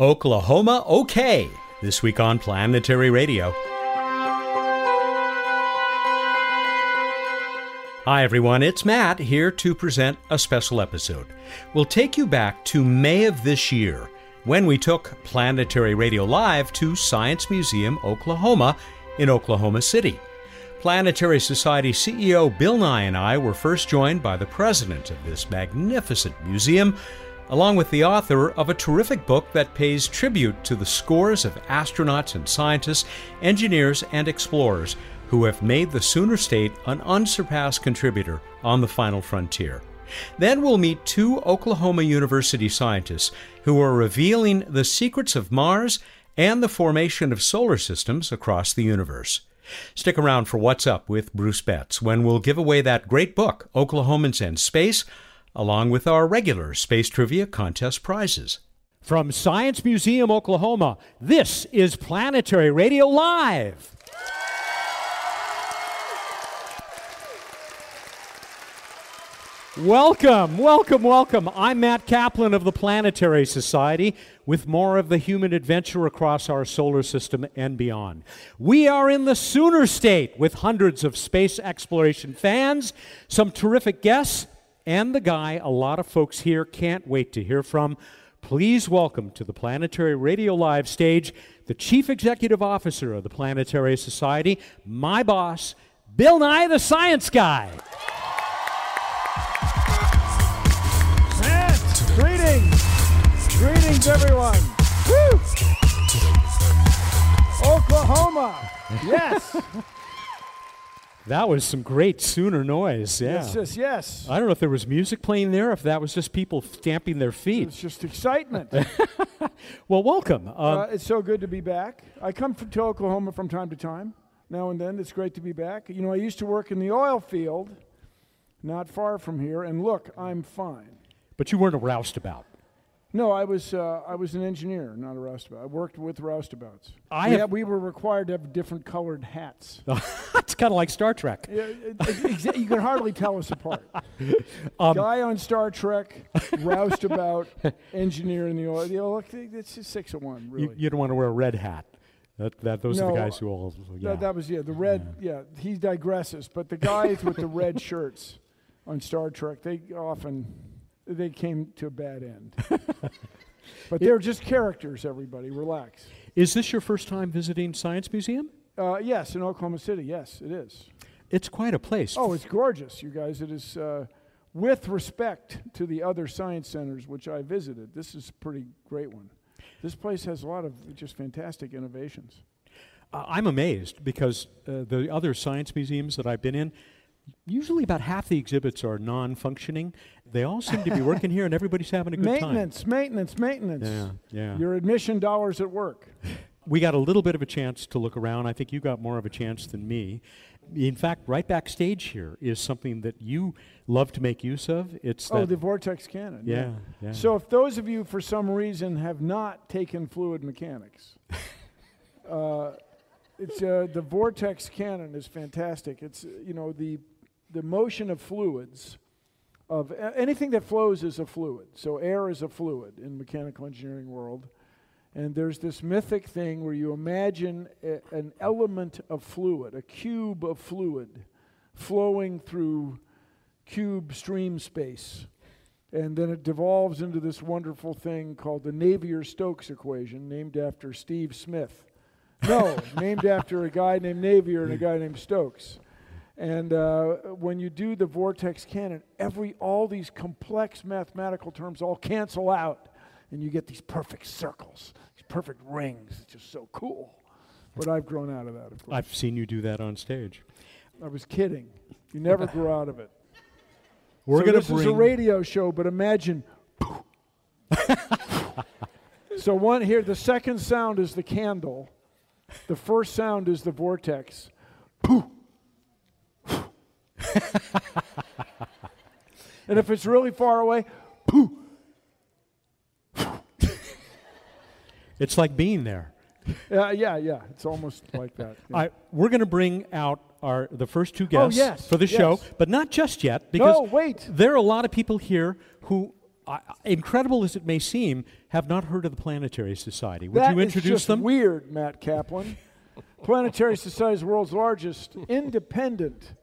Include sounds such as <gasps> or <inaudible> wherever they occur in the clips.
Oklahoma OK, this week on Planetary Radio. Hi, everyone, it's Matt here to present a special episode. We'll take you back to May of this year when we took Planetary Radio Live to Science Museum, Oklahoma, in Oklahoma City. Planetary Society CEO Bill Nye and I were first joined by the president of this magnificent museum, along with the author of a terrific book that pays tribute to the scores of astronauts and scientists, engineers, and explorers who have made the Sooner State an unsurpassed contributor on the final frontier. Then we'll meet two Oklahoma University scientists who are revealing the secrets of Mars and the formation of solar systems across the universe. Stick around for What's Up with Bruce Betts when we'll give away that great book, Oklahomans and Space, along with our regular Space Trivia Contest prizes. From Science Museum, Oklahoma, this is Planetary Radio Live. Welcome, welcome, welcome. I'm Matt Kaplan of the Planetary Society with more of the human adventure across our solar system and beyond. We are in the Sooner State with hundreds of space exploration fans, some terrific guests, and the guy a lot of folks here can't wait to hear from. Please welcome to the Planetary Radio Live stage the Chief Executive Officer of the Planetary Society, my boss, Bill Nye the Science Guy. Greetings! Greetings, everyone! Woo! Oklahoma! Yes! That was some great Sooner noise. Yeah. Yes, yes, yes. I don't know if there was music playing there, if that was just people stamping their feet. It's just excitement. <laughs> well, welcome. Um, uh, it's so good to be back. I come from, to Oklahoma from time to time, now and then. It's great to be back. You know, I used to work in the oil field, not far from here, and look, I'm fine. But you weren't a roustabout. No, I was uh, I was an engineer, not a roustabout. I worked with roustabouts. I we, have- we were required to have different colored hats. it's kind of like Star Trek. Yeah, it- exa- you can hardly tell us apart. <laughs> Um, Guy on Star Trek, <laughs> roustabout, engineer in the oil. You know, look, it's just six of one, really. You, you don't want to wear a red hat. That, that, those are the guys who all. Yeah. that, that was yeah. The red, yeah. He digresses, but the guys with the red shirts on Star Trek, they often they came to a bad end. <laughs> but they're just characters. Everybody, relax. Is this your first time visiting Science Museum? Uh, yes, in Oklahoma City. Yes, it is. It's quite a place. Oh, it's gorgeous, you guys. It is, uh, with respect to the other science centers which I visited, this is a pretty great one. This place has a lot of just fantastic innovations. Uh, I'm amazed because uh, the other science museums that I've been in, usually about half the exhibits are non functioning. They all seem to be <laughs> working here and everybody's having a good time. Maintenance, maintenance, maintenance. Yeah, yeah. Your admission dollars at work. <laughs> we got a little bit of a chance to look around. I think you got more of a chance than me. In fact, right backstage here is something that you love to make use of. It's Oh, the vortex cannon. yeah, yeah. So if those of you, for some reason, have not taken fluid mechanics, <laughs> uh, it's uh, the vortex cannon is fantastic. It's you know the the motion of fluids of anything that flows is a fluid. So air is a fluid in mechanical engineering world. And there's this mythic thing where you imagine a, an element of fluid, a cube of fluid, flowing through cube stream space. And then it devolves into this wonderful thing called the Navier Stokes equation, named after Steve Smith. No, <laughs> named after a guy named Navier and a guy named Stokes. And uh, when you do the vortex cannon, every all these complex mathematical terms all cancel out, and you get these perfect circles, these perfect rings. It's just so cool. But I've grown out of that, of course. I've seen you do that on stage. I was kidding. You never grow out of it. <laughs> We're so going this to is a radio show, but imagine. <laughs> so one here, the second sound is the candle. The first sound is the vortex. <laughs> and if it's really far away, <laughs> It's like being there. uh, yeah, yeah, it's almost like that. yeah. Right, we're going to bring out our the first two guests Oh, yes, for the show, but not just yet because No, wait. there are a lot of people here who I, incredible as it may seem, have not heard of the Planetary Society. Would That you is introduce just them? weird, Matt Kaplan. Planetary Society is the world's largest independent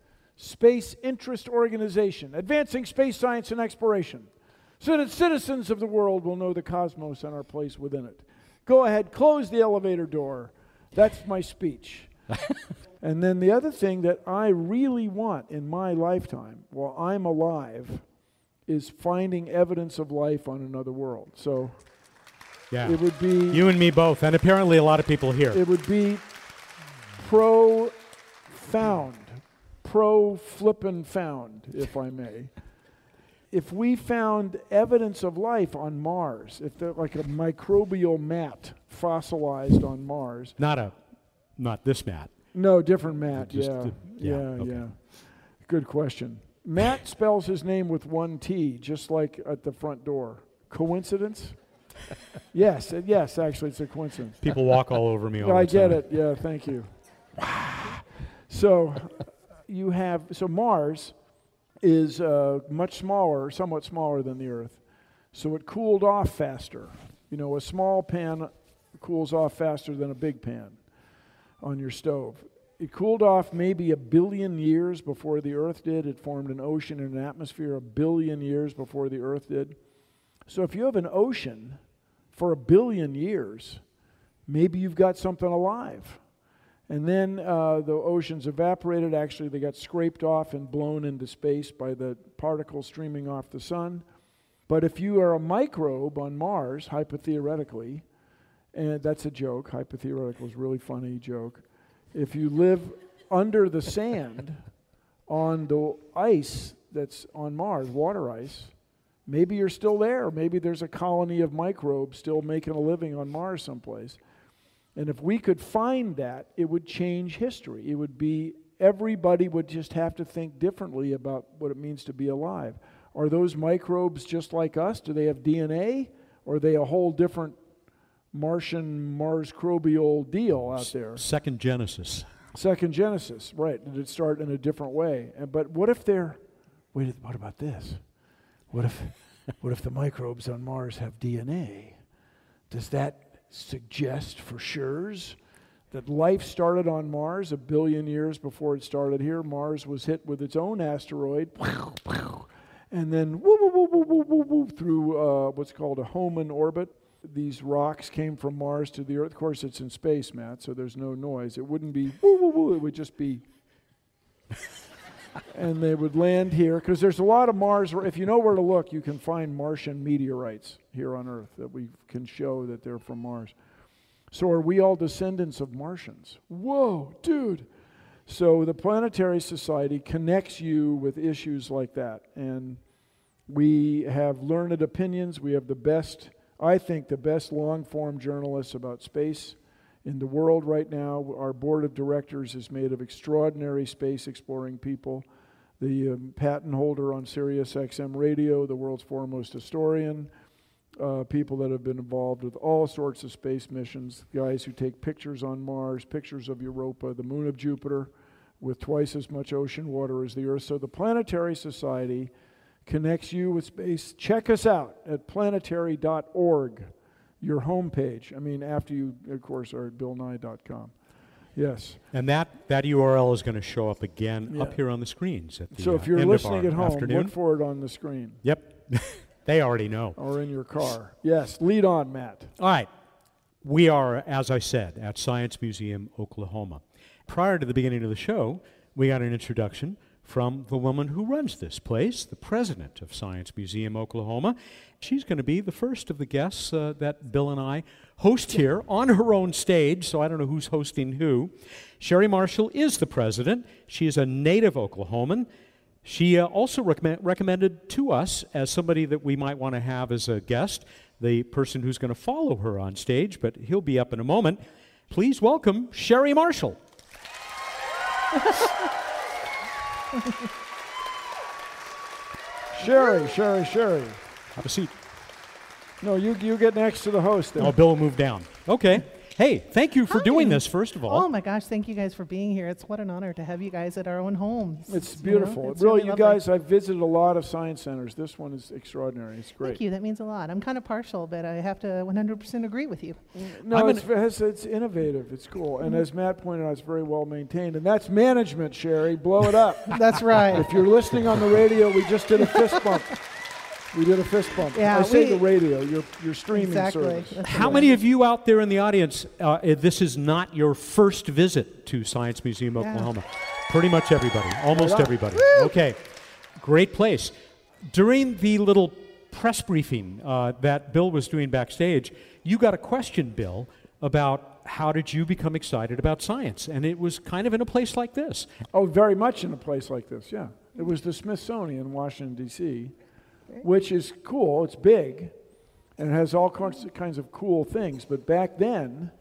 space interest organization, advancing space science and exploration, so that citizens of the world will know the cosmos and our place within it. Go ahead, close the elevator door. That's my speech. <laughs> and then the other thing that I really want in my lifetime, while I'm alive, is finding evidence of life on another world. So yeah. it would be You and me both, and apparently a lot of people here. it would be pro found, pro flippin' found, if I may. If we found evidence of life on Mars, if they're like a microbial mat fossilized on Mars, not a, not this mat. no, different mat. Yeah, the- yeah, yeah, yeah. Good question. Matt <laughs> spells his name with one T, just like at the front door. Coincidence? <laughs> yes, yes, actually, it's a coincidence. People walk all over me <laughs> all I get time. it. Yeah, thank you. so you have so Mars is uh, much smaller, somewhat smaller than the Earth. So it cooled off faster. You know, a small pan cools off faster than a big pan on your stove. It cooled off maybe a billion years before the Earth did. It formed an ocean and an atmosphere a billion years before the Earth did. So if you have an ocean for a billion years, maybe you've got something alive. And then uh, the oceans evaporated. Actually, they got scraped off and blown into space by the particles streaming off the sun. But if you are a microbe on Mars, hypotheoretically, and that's a joke, hypothetical is really funny joke. If you live under the sand on the ice that's on Mars, water ice, maybe you're still there. Maybe there's a colony of microbes still making a living on Mars someplace. And if we could find that, it would change history. It would be, everybody would just have to think differently about what it means to be alive. Are those microbes just like us? Do they have DNA? Or are they a whole different Martian, Mars crobial deal out there? Second Genesis. Second Genesis, right. Did it start in a different way? And, but what if they're, wait, what about this? What if, what if the microbes on Mars have DNA? Does that suggest for sure's that life started on Mars a billion years before it started here? Mars was hit with its own asteroid, <laughs> and then through uh, what's called a Hohmann orbit. These rocks came from Mars to the Earth. Of course, it's in space, Matt, so there's no noise. It wouldn't be. It would just be and they would land here because there's a lot of Mars. If you know where to look, you can find Martian meteorites here on Earth that we can show that they're from Mars. So are we all descendants of Martians? Whoa, dude. So the Planetary Society connects you with issues like that. And we have learned opinions. We have the best, I think, the best long form journalists about space in the world right now. Our board of directors is made of extraordinary space exploring people. The um, patent holder on Sirius XM radio, the world's foremost historian, uh, people that have been involved with all sorts of space missions, guys who take pictures on Mars, pictures of Europa, the moon of Jupiter, with twice as much ocean water as the Earth. So the Planetary Society connects you with space. Check us out at planetary.org, your homepage. I mean, after you, of course, are at billnye.com. Yes. And that, that URL is going to show up again Yeah. up here on the screens at the So uh, if you're end listening at home, afternoon. look for it on the screen Yep. <laughs> they already know. or in your car. Yes, lead on, Matt. All right. We are, as I said, at Science Museum, Oklahoma. Prior to the beginning of the show, we got an introduction from the woman who runs this place, the president of Science Museum, Oklahoma. She's going to be the first of the guests uh, that Bill and I host here on her own stage, so I don't know who's hosting who. Sherry Marshall is the president. She is a native Oklahoman. She uh, also recommend, recommended to us as somebody that we might want to have as a guest, the person who's going to follow her on stage, but he'll be up in a moment. Please welcome Sherry Marshall. <laughs> <laughs> Sherry, Sherry, Sherry. Have a seat. No, you, you get next to the host there. Oh, Bill will move down. Okay. Hey, thank you for doing this, first of all. Oh my gosh, thank you guys for being here. It's what an honor to have you guys at our own homes. It's you know? beautiful. It's really, you lovely. guys, I've visited a lot of science centers. This one is extraordinary. It's great. Thank you. That means a lot. I'm kind of partial, but I have to 100% agree with you. No, I'm it's, it's, it's innovative. It's cool. And mm-hmm. as Matt pointed out, it's very well maintained. And that's management, Sherry. Blow it up. <laughs> That's right. if you're listening on the radio, we just did a fist bump. We did a fist bump. Yeah, I say we- the radio, your, your streaming exactly. service. That's How right. many of you out there in the audience, uh, eh, this is not your first visit to Science Museum Yeah. Oklahoma? Pretty much everybody, almost on. everybody. Okay, great place. During the little press briefing uh, that Bill was doing backstage, you got a question, Bill, about how did you become excited about science? And it was kind of in a place like this. Oh, very much in a place like this, yeah. It was the Smithsonian in Washington, D.C., which is cool. It's big, and it has all kinds kinds of cool things. But back then,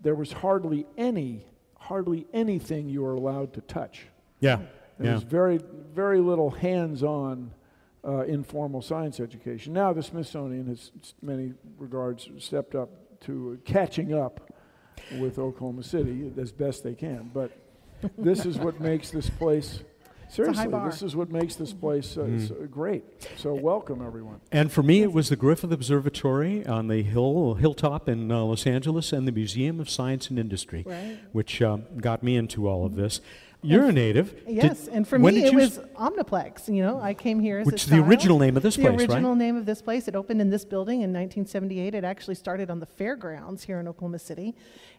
there was hardly any, hardly anything you were allowed to touch. Yeah, There was very, very little hands-on uh, informal science education. Now the Smithsonian has, in many regards, stepped up to catching up with Oklahoma City as best they can. But this is what makes this place. Seriously, bar. this is what makes this place uh, so great. So welcome everyone. And for me, it was the Griffith Observatory on the hill hilltop in uh, Los Angeles and the Museum of Science and Industry, Right. which uh, got me into all of this. You're a native. Did- Yes, and for when me it was s- Omniplex. You know, I came here as Which a is the child. original name of this the place, right? The original name of this place. It opened in this building in 1978. It actually started on the fairgrounds here in Oklahoma City,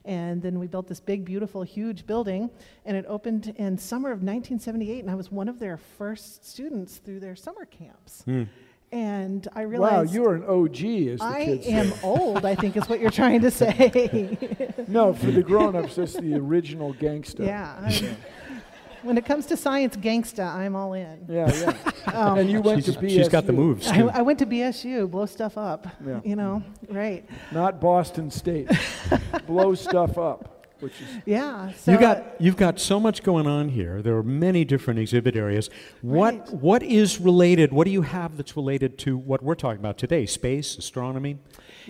and then we built this big, beautiful, huge building, and it opened in summer of 1978. And I was one of their first students through their summer camps. Hmm. And I realized. Wow, you are an OG, as the I kids say. am old. I think is what you're <laughs> trying to say. No, for the <laughs> grown-ups, that's the original gangster. yeah. I'm- when it comes to science gangsta, I'm all in. Yeah, yeah. <laughs> Um, and you went she's, to BSU. she's got the moves. I. I went to BSU, blow stuff up. Yeah. You know, right? Not Boston State. <laughs> Blow stuff up, which is Yeah. So you got you've got so much going on here. There are many different exhibit areas. What Right. what is related? What do you have that's related to what we're talking about today? Space, astronomy.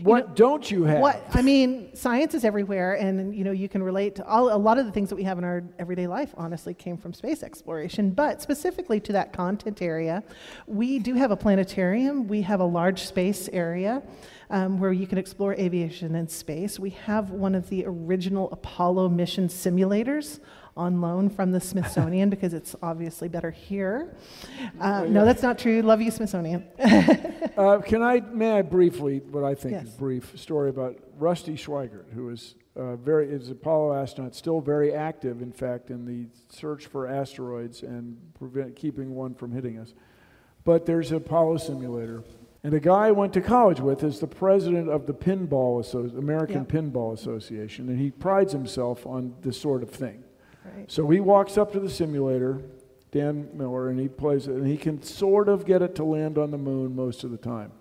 what don't you have? what I mean, science is everywhere, and you know you can relate to all. A lot of the things that we have in our everyday life, honestly, came from space exploration. But specifically to that content area, we do have a planetarium. We have a large space area. Um, where you can explore aviation and space. We have one of the original Apollo mission simulators on loan from the Smithsonian <laughs> because it's obviously better here. Uh, no, that's not true. Love you, Smithsonian. Uh, can I, may I briefly, what I think is Yes. brief story about Rusty Schweickart, who is uh, very, is Apollo astronaut, still very active, in fact, in the search for asteroids and prevent, keeping one from hitting us. But there's an Apollo simulator. And a guy I went to college with is the president of the Pinball Associ- American Yeah. Pinball Association, and he prides himself on this sort of thing. Right. So he walks up to the simulator, Dan Miller, and he plays it, and he can sort of get it to land on the moon most of the time.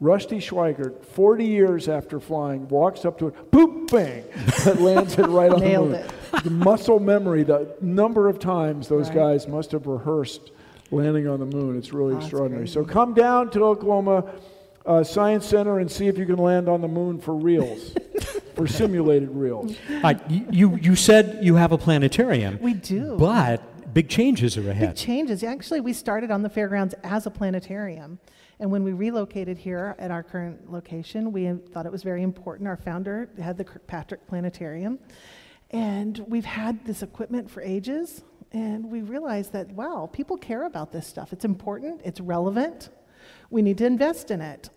Rusty Schweickart, 40 years after flying, walks up to it, boop, bang, <laughs> it lands it right on the moon. it. The muscle memory, the number of times those Right. guys must have rehearsed landing on the moon, it's really Oh, extraordinary. So come down to Oklahoma uh, Science Center and see if you can land on the moon for reals, <laughs> for simulated reals. Uh, you you said you have a planetarium, We do. but big changes are ahead. Big ahead. changes. Actually, we started on the fairgrounds as a planetarium. And when we relocated here at our current location, we thought it was very important. Our founder had the Kirkpatrick Planetarium. And we've had this equipment for ages. And we realized that, wow, people care about this stuff. It's important, it's relevant. We need to invest in it.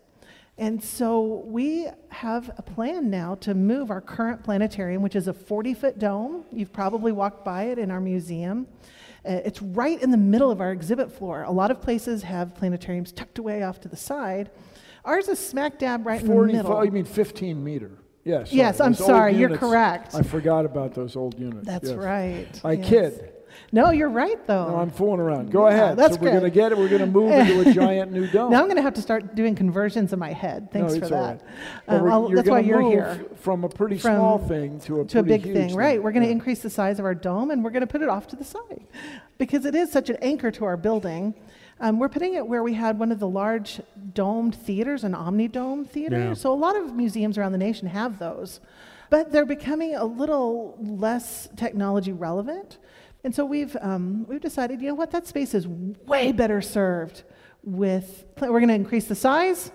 And so we have a plan now to move our current planetarium, which is a 40 foot dome. You've probably walked by it in our museum. Uh, it's right in the middle of our exhibit floor. A lot of places have planetariums tucked away off to the side. Ours is smack dab right in the 45, middle. you mean 15 meter? Yes. Yes, I'm those sorry, you're correct. I forgot about those old units. That's yes. right. I yes. kid. No, you're right, though. No, I'm fooling around. Go Yeah, ahead. that's so we're going to get it. We're going to move into a <laughs> giant new dome. now I'm going to have to start doing conversions in my head. Thanks no, for that. right. Um, we're- I'll- you're that's why you're move here. From a pretty From- small thing to a to a big huge thing, right? We're going to Yeah. increase the size of our dome and we're going to put it off to the side because it is such an anchor to our building. Um, we're putting it where we had one of the large domed theaters, an Omni Dome theater. Yeah. So a lot of museums around the nation have those, but they're becoming a little less technology relevant. And so we've um, we've decided, you know what, that space is way better served with. We're going to increase the size,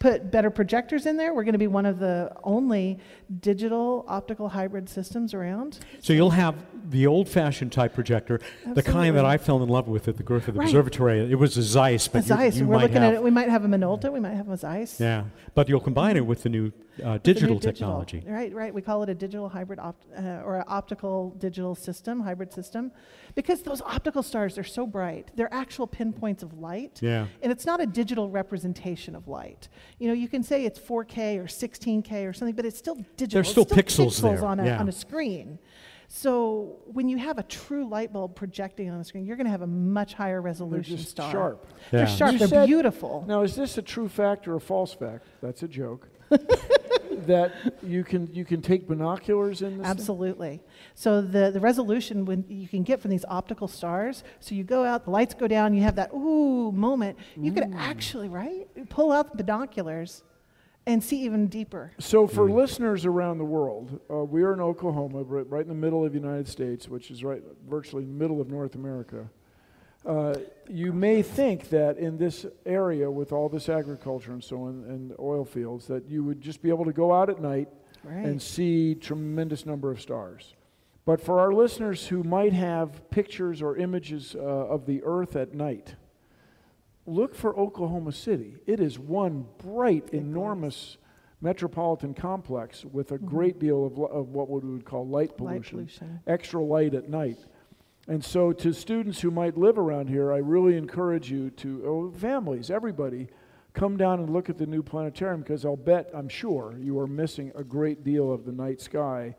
put better projectors in there. We're going to be one of the only digital optical hybrid systems around. So you'll have the old-fashioned type projector, the kind that I fell in love with at the Griffith Right. Observatory. It was a Zeiss, A but you- Zeiss. you We're might looking have, at it. We might have a Minolta. We might have a Zeiss. Yeah, but you'll combine it with the new uh, digital new technology. Right, right. We call it a digital hybrid opt- uh, or an optical digital system, hybrid system, because those optical stars they're so bright. They're actual pinpoints of light. Yeah. And it's not a digital representation of light. You know, you can say it's 4K or 16K or something, but it's still digital. There's It's still pixels there, on a yeah. on a screen. So when you have a true light bulb projecting on the screen, you're going to have a much higher They're resolution just star. sharp. Yeah. They're sharp. You they're said- beautiful. Now, is this a true fact or a false fact? That's a joke. <laughs> that you can you can take binoculars in this. thing? Absolutely. So the, the resolution when you can get from these optical stars, so you go out, the lights go down, you have that ooh moment. You could actually, right, pull out the binoculars and see even deeper. So, for listeners around the world, uh, we are in Oklahoma, right, right in the middle of the United States, which is right virtually in the middle of North America. Uh, you may think that in this area, with all this agriculture and so on, and oil fields, that you would just be able to go out at night Right. and see tremendous number of stars. But for our listeners who might have pictures or images uh, of the Earth at night, look for Oklahoma City. It is one bright, enormous metropolitan complex with a great deal of, of what we would call light Light pollution, pollution. extra light at night. And so, to students who might live around here, I really encourage you to, oh, families, everybody, come down and look at the new planetarium because I'll bet, I'm sure, you are missing a great deal of the night sky,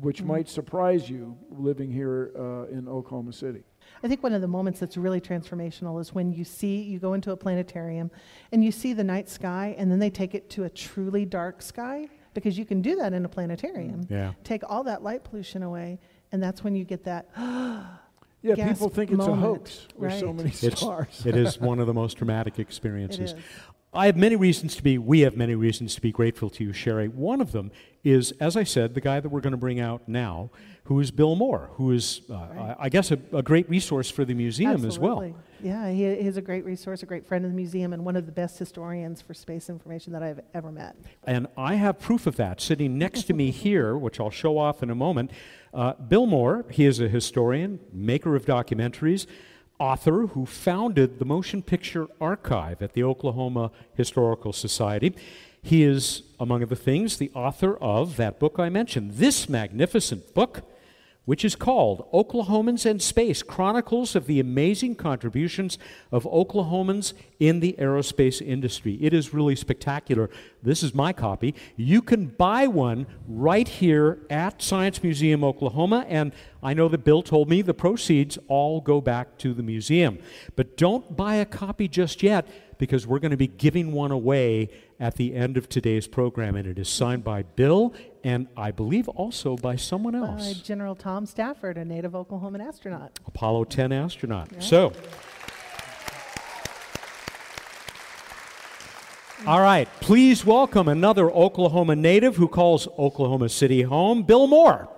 which might surprise you living here uh, in Oklahoma City. I think one of the moments that's really transformational is when you see, you go into a planetarium and you see the night sky, and then they take it to a truly dark sky, because you can do that in a planetarium. Yeah. Take all that light pollution away, and that's when you get that. <gasps> Yeah, gasp people think it's a hoax with so right. many It's, stars. it is <laughs> one of the most dramatic experiences. I have many reasons to be, we have many reasons to be grateful to you, Sherry. One of them is, as I said, the guy that we're going to bring out now, who is Bill Moore, who is, uh, I, I guess, a, a great resource for the museum as well. Absolutely. Yeah, he, he's a great resource, a great friend of the museum, and one of the best historians for space information that I've ever met. And I have proof of that sitting next to me <laughs> here, which I'll show off in a moment. Uh, Bill Moore, he is a historian, maker of documentaries, author who founded the Motion Picture Archive at the Oklahoma Historical Society. He is, among other things, the author of that book I mentioned, this magnificent book, which is called Oklahomans and Space Chronicles of the Amazing Contributions of Oklahomans in the Aerospace Industry. It is really spectacular. This is my copy. You can buy one right here at Science Museum Oklahoma, and I know that Bill told me the proceeds all go back to the museum. But don't buy a copy just yet because we're going to be giving one away at the end of today's program, and it is signed by Bill and I believe also by someone else. By else. General Tom Stafford, a native Oklahoman astronaut. Apollo 10 astronaut. So, all right, please welcome another Oklahoma native who calls Oklahoma City home, Bill Moore.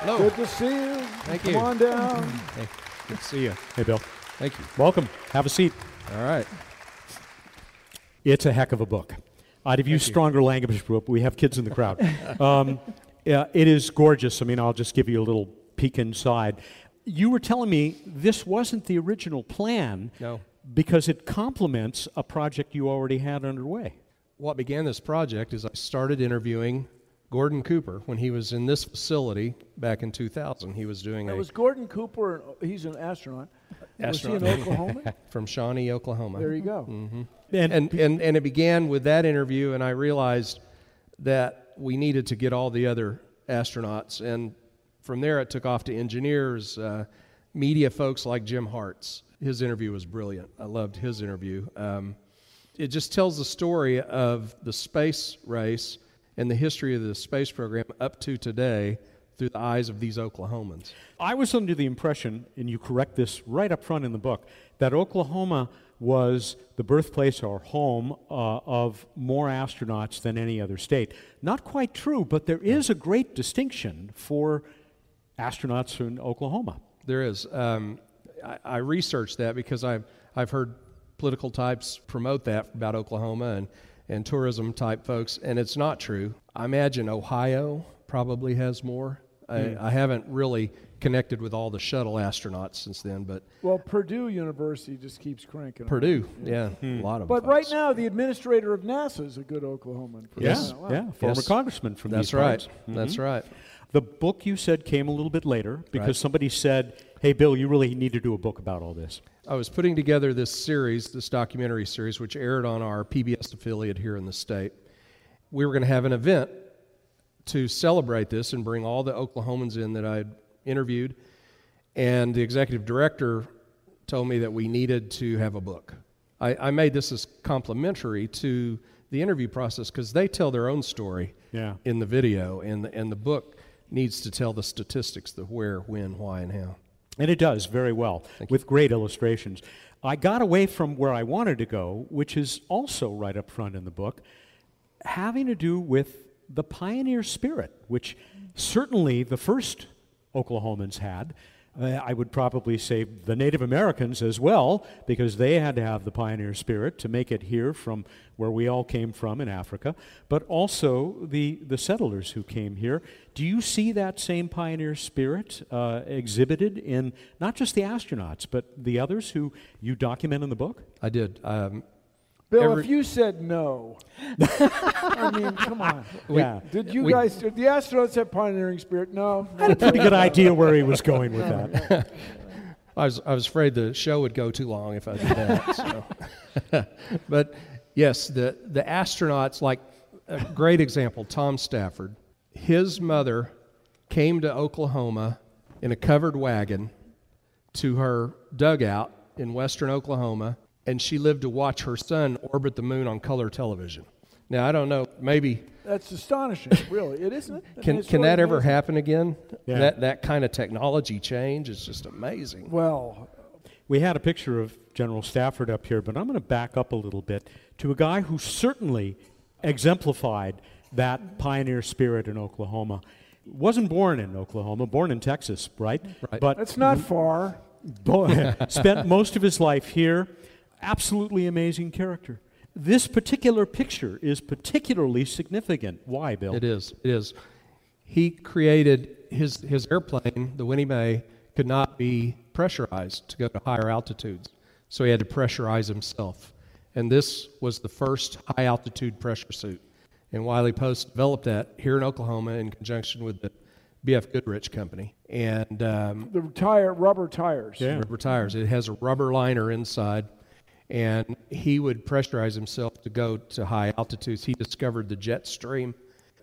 Hello. Good to see you. Thank Come you. on down. <clears throat> Hey, good to see you. Hey, Bill. Thank you. Welcome. Have a seat. All right. It's a heck of a book. I'd have used stronger language, but we have kids in the crowd. <laughs> um, yeah, it is gorgeous. I mean, I'll just give you a little peek inside. You were telling me this wasn't the original plan No. because it complements a project you already had underway. What began this project is I started interviewing Gordon Cooper when he was in this facility back in 2000. He was doing Now, a was Gordon Cooper, he's an astronaut. Was he in Astronaut. Oklahoma? <laughs> from Shawnee, Oklahoma. there you go. Mm-hmm. And, and, and, and it began with that interview, and I realized that we needed to get all the other astronauts. And from there, it took off to engineers, uh, media folks like Jim Hartz. His interview was brilliant. I loved his interview. Um, it just tells the story of the space race and the history of the space program up to today through the eyes of these Oklahomans. I was under the impression, and you correct this right up front in the book, that Oklahoma was the birthplace or home uh, of more astronauts than any other state. Not quite true, but there is a great distinction for astronauts in Oklahoma. There is. Um, I, I, researched that because I've, I've heard political types promote that about Oklahoma and, and tourism type folks, and it's not true. I imagine Ohio probably has more. Mm. I, hmm. I haven't really connected with all the shuttle astronauts since then. But well, Purdue University just keeps cranking. Purdue, yeah, yeah hmm. a lot of. But them right now, the administrator of NASA is a good Oklahoman. Yes, yeah, yeah, former yes. congressman from That's these right. Mm-hmm. That's right. The book you said came a little bit later because right. somebody said, "Hey, Bill, you really need to do a book about all this." I was putting together this series, this documentary series, which aired on our PBS affiliate here in the state. We were going to have an event to celebrate this and bring all the Oklahomans in that I'd interviewed and the executive director told me that we needed to have a book. I, I made this as complimentary to the interview process because they tell their own story yeah. in the video, and the, and the book needs to tell the statistics, the where, when, why, and how. And it does very well Thank with you. great illustrations. I got away from where I wanted to go, which is also right up front in the book, having to do with the pioneer spirit, which certainly the first Oklahomans had. Uh, I would probably say the Native Americans as well, because they had to have the pioneer spirit to make it here from where we all came from in Africa, but also the, the settlers who came here. Do you see that same pioneer spirit uh, exhibited in not just the astronauts, but the others who you document in the book? I did. Um, Bill, Every, if you said no, I mean, come on. <laughs> We, yeah. Did you we, guys, did the astronauts have pioneering spirit? No. I had a pretty good idea where he was going with that. <laughs> I was, I was afraid the show would go too long if I did that. so. <laughs> but yes, the, the astronauts, like a great example, Tom Stafford, his mother came to Oklahoma in a covered wagon to her dugout in western Oklahoma and she lived to watch her son orbit the moon on color television. Now, I don't know, maybe. That's astonishing, really. It isn't it? Can, can that ever happen again? Yeah. That, that kind of technology change is just amazing. Well, we had a picture of General Stafford up here, but I'm going to back up a little bit to a guy who certainly exemplified that pioneer spirit in Oklahoma. Wasn't born in Oklahoma, born in Texas, right? Right. But that's not far. Boy, <laughs> spent most of his life here absolutely amazing character. This particular picture is particularly significant. Why, Bill? It is. It is. He created his, his airplane, the Winnie Mae, could not be pressurized to go to higher altitudes. So he had to pressurize himself. And this was the first high altitude pressure suit. And Wiley Post developed that here in Oklahoma in conjunction with the BF Goodrich Company. And um, the tire, rubber tires. Yeah. Rubber tires. It has a rubber liner inside and he would pressurize himself to go to high altitudes. He discovered the jet stream.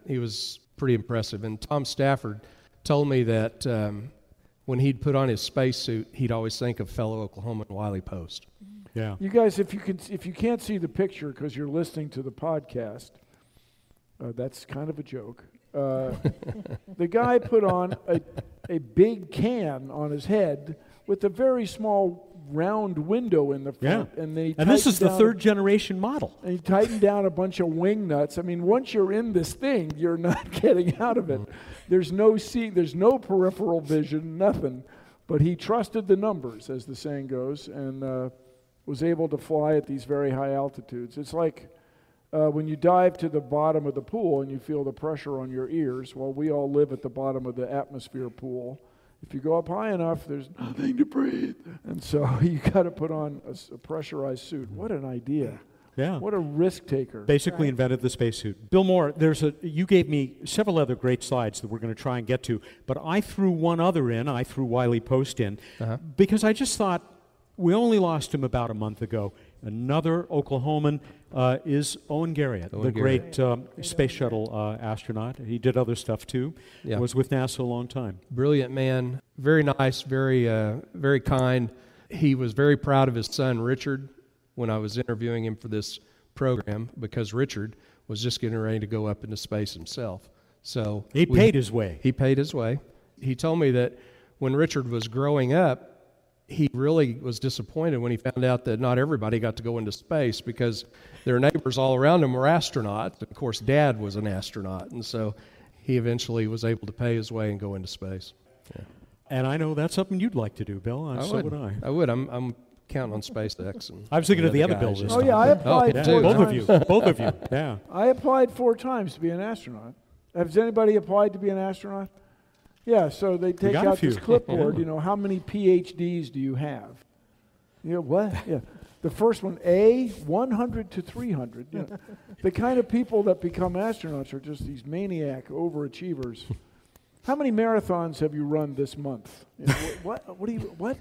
He was pretty impressive. And Tom Stafford told me that um, when he'd put on his spacesuit, he'd always think of fellow Oklahoman Wiley Post. Yeah. You guys, if you can, if you can't see the picture because you're listening to the podcast, uh, that's kind of a joke. Uh, <laughs> the guy put on a, a big can on his head with a very small round window in the front. Yeah. And, they and this is the third generation model. And he tightened down a bunch of wing nuts. I mean, once you're in this thing, you're not <laughs> getting out of it. There's no see, there's no peripheral vision, nothing. But he trusted the numbers, as the saying goes, and uh, was able to fly at these very high altitudes. It's like uh, when you dive to the bottom of the pool and you feel the pressure on your ears. Well, we all live at the bottom of the atmosphere pool if you go up high enough, there's nothing to breathe. And so <laughs> you got to put on a, a, pressurized suit. What an idea. Yeah. What a risk taker. Basically invented the spacesuit. Bill Moore, there's a you gave me several other great slides that we're going to try and get to, but I threw one other in. I threw Wiley Post in uh-huh. because I just thought we only lost him about a month ago. Another Oklahoman uh, is Owen Garriott, Owen the Garriott. great um, space shuttle uh, astronaut. He did other stuff too. Yeah. Was with NASA a long time. Brilliant man, very nice, very uh, very kind. He was very proud of his son Richard when I was interviewing him for this program because Richard was just getting ready to go up into space himself. So He we- paid his way. He paid his way. He told me that when Richard was growing up, he really was disappointed when he found out that not everybody got to go into space because their neighbors all around him were astronauts. Of course, Dad was an astronaut, and so he eventually was able to pay his way and go into space. And I know that's something you'd like to do, Bill. I so would I. I would. I'm, I'm counting on SpaceX. And I was thinking of the other guys, Bill you. Oh yeah, I oh, applied Yeah, two four both of you. Both of you. Yeah. <laughs> I applied four times to be an astronaut. Has anybody applied to be an astronaut? Yeah, so they take out this clipboard. <laughs> You know, how many PhDs do you have? You know what? <laughs> Yeah, the first one, A, 100 to 300. You know, the kind of people that become astronauts are just these maniac overachievers. How many marathons have you run this month? You know, wh- what? What do you? What?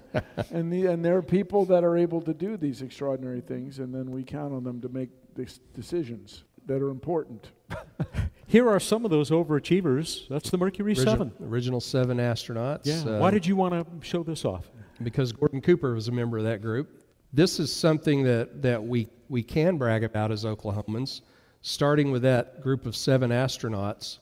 And the, and there are people that are able to do these extraordinary things, and then we count on them to make these decisions that are important. Here are some of those overachievers. That's the Mercury Original, 7. original seven astronauts. Yeah. uh, Why did you want to show this off? because Gordon Cooper was a member of that group. This is something that, that we, we can brag about as Oklahomans. Starting with that group of seven astronauts,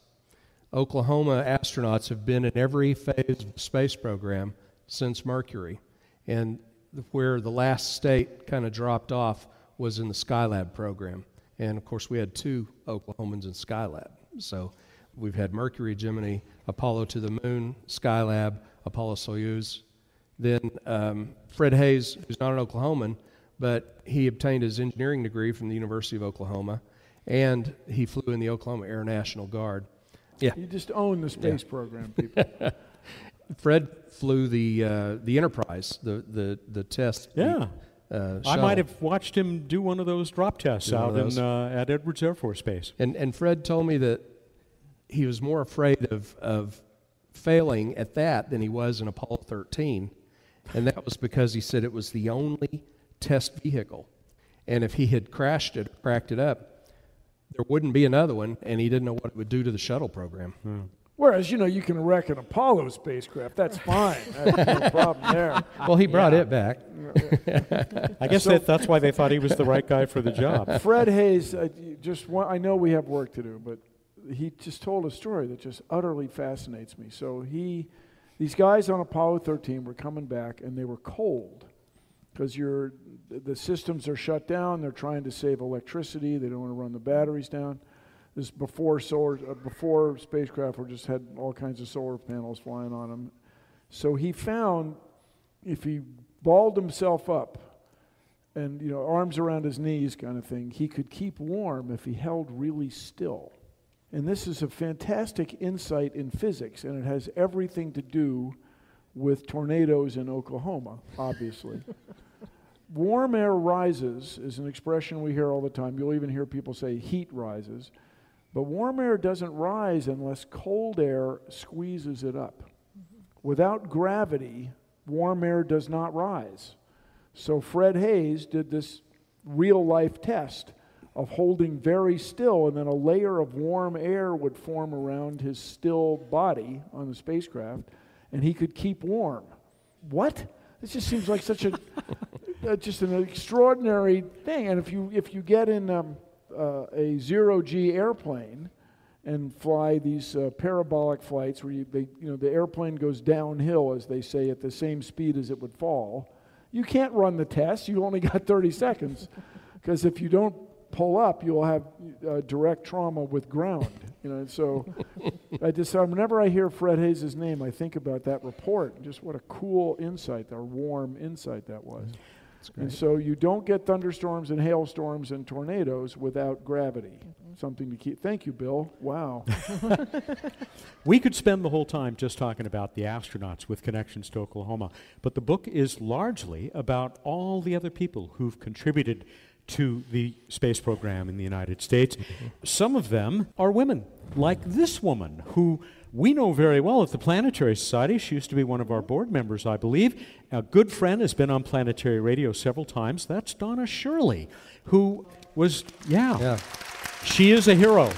Oklahoma astronauts have been in every phase of the space program since Mercury. And where the last state kind of dropped off was in the Skylab program. And of course, we had two Oklahomans in Skylab. So we've had Mercury, Gemini, Apollo to the Moon, Skylab, Apollo Soyuz. Then um, Fred Haise, who's not an Oklahoman, but he obtained his engineering degree from the University of Oklahoma, and he flew in the Oklahoma Air National Guard. Yeah, You just own the space program, <laughs> people. Fred flew the uh, the Enterprise, the the the test. Yeah. Uh, I might have watched him do one of those drop tests Do out in, uh, at Edwards Air Force Base. And, and Fred told me that he was more afraid of, of failing at that than he was in Apollo 13. And that was because he said it was the only test vehicle. And if he had crashed it, cracked it up, there wouldn't be another one, and he didn't know what it would do to the shuttle program. Whereas, you know, you can wreck an Apollo spacecraft. That's fine. That's no <laughs> problem there. Well, he brought it back. <laughs> I guess that, that's why they thought he was the right guy for the job. <laughs> Fred Haise, uh, you just one, I know we have work to do, but he just told a story that just utterly fascinates me. So he, these guys on Apollo 13 were coming back, and they were cold because you're the systems are shut down. They're trying to save electricity. They don't want to run the batteries down. This before solar, uh, before spacecraft were just had all kinds of solar panels flying on them. So he found if he balled himself up and you know arms around his knees kind of thing he could keep warm if he held really still. And this is a fantastic insight in physics and it has everything to do with tornadoes in oklahoma obviously. <laughs> Warm air rises is an expression we hear all the time. You'll even hear people say heat rises but warm air doesn't rise unless cold air squeezes it up without gravity warm air does not rise so Fred Haise did this real life test of holding very still, and then a layer of warm air would form around his still body on the spacecraft, and he could keep warm. What? This just seems like such a <laughs> uh, just an extraordinary thing. And if you if you get in um, uh, a zero G airplane and fly these uh, parabolic flights where you, they, you know the airplane goes downhill as they say at the same speed as it would fall you can't run the test. You only got 30 <laughs> seconds. Because if you don't pull up, you'll have uh, direct trauma with ground. You know, so I just, whenever I hear Fred Haise' name, I think about that report. Just what a cool insight, or warm insight that was. And so you don't get thunderstorms and hailstorms and tornadoes without gravity. Mm-hmm. Something to keep. Thank you, Bill. Wow. <laughs> We could spend the whole time just talking about the astronauts with connections to Oklahoma, but the book is largely about all the other people who've contributed to the space program in the United States. Mm-hmm. Some of them are women, like this woman, who we know very well at the Planetary Society. She used to be one of our board members, I believe. A good friend has been on planetary radio several times. That's Donna Shirley, who was, yeah, Yeah. she is a hero.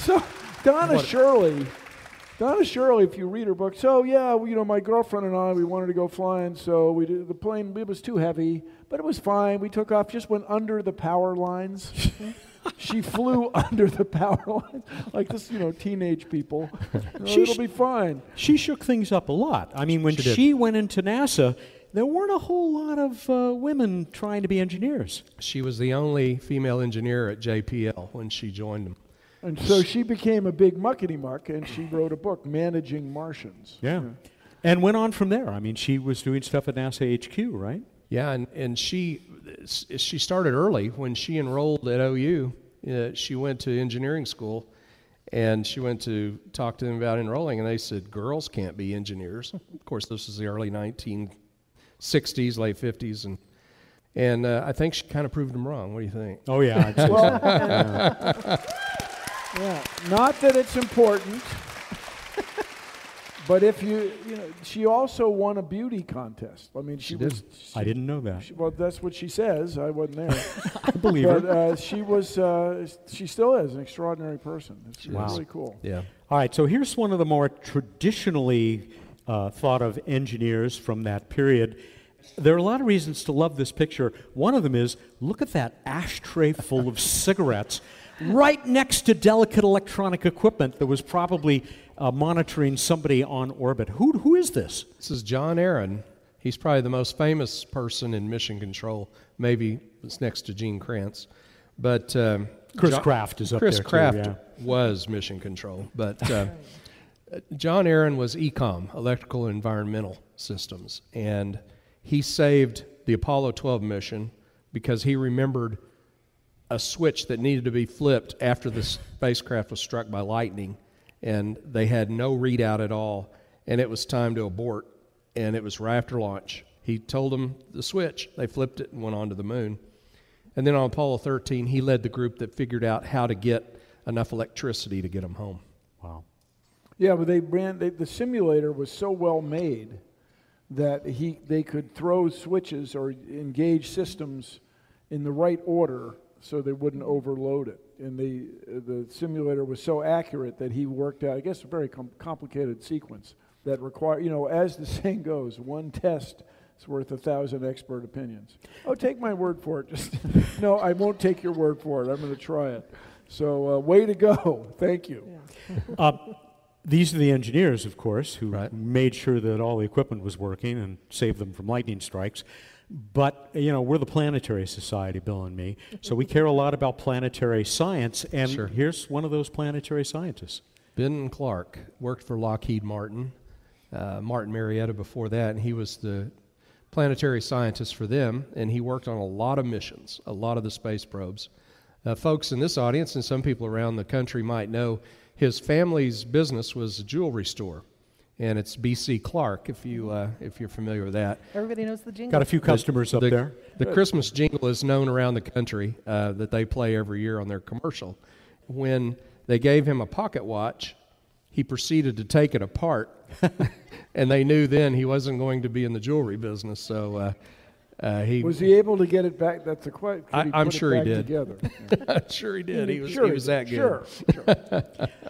So Donna Shirley, Donna Shirley, if you read her book, so yeah, well, you know, my girlfriend and I, we wanted to go flying, so we did, the plane it was too heavy, but it was fine. We took off, just went under the power lines. <laughs> she flew <laughs> under the power line, like this, you know, teenage people. <laughs> She it'll sh- be fine. She shook things up a lot. I mean, when She she, went into NASA, there weren't a whole lot of uh, women trying to be engineers. She was the only female engineer at JPL when she joined them. And so she became a big muckety muck, and she wrote a book, Managing Martians. Yeah. And went on from there. I mean, she was doing stuff at NASA HQ, right? Yeah, and, and she she started early when she enrolled at OU. Uh, she went to engineering school, and she went to talk to them about enrolling, and they said girls can't be engineers. Of course, this is the early 1960s, late 50s, and and uh, I think she kind of proved them wrong. What do you think? Oh, yeah. I'd say <laughs> so. Well, <laughs> and- yeah, not that it's important, but if you, you know, she also won a beauty contest. I mean, she, She did. was. I didn't know that. She, well, that's what she says. I wasn't there. <laughs> I believe but her. uh, she was. Uh, she still is an extraordinary person. It's Wow. really cool. Yeah. All right, so here's one of the more traditionally uh, thought of engineers from that period. There are a lot of reasons to love this picture. One of them is look at that ashtray full of <laughs> cigarettes right next to delicate electronic equipment that was probably uh, monitoring somebody on orbit. Who, who is this? This is John Aaron. He's probably the most famous person in mission control. Maybe it's next to Gene Kranz, but um, Chris John- Kraft is up Chris there, too, Kraft yeah. was mission control, but uh, John Aaron was EECOM, Electrical and Environmental Systems, and he saved the Apollo 12 mission because he remembered a switch that needed to be flipped after the spacecraft was struck by lightning, and they had no readout at all, and it was time to abort, and it was right after launch. He told them the switch. They flipped it and went on to the moon. And then on Apollo 13, he led the group that figured out how to get enough electricity to get them home. Wow. Yeah, but they ran. They, the simulator was so well made that he they could throw switches or engage systems in the right order so they wouldn't overload it. And the the simulator was so accurate that he worked out. I guess a very com- complicated sequence that require you know as the <laughs> saying goes, one test is worth a thousand expert opinions. Oh, take my word for it. <laughs> Just no, I won't take your word for it. I'm going to try it. So uh, way to go. <laughs> Thank you. Uh, these are the engineers, of course, who Right. made sure that all the equipment was working and saved them from lightning strikes. But, you know, we're the Planetary Society, Bill and me, so we care a lot about planetary science, and Sure. here's one of those planetary scientists. Ben Clark worked for Lockheed Martin, uh, Martin Marietta before that, and he was the planetary scientist for them, and he worked on a lot of missions, a lot of the space probes. Uh, folks in this audience and some people around the country might know his family's business was a jewelry store, and it's BC Clark if you uh, if you're familiar with that. Everybody knows the jingle. Got a few customers up the, there. The Christmas jingle is known around the country uh, that they play every year on their commercial. When they gave him a pocket watch, he proceeded to take it apart, <laughs> and they knew then he wasn't going to be in the jewelry business. So uh, uh, he Was he able to get it back? That's a quite. I- I'm sure he did. Together. <laughs> I'm sure he did. He was, Sure he was that good. Sure. sure.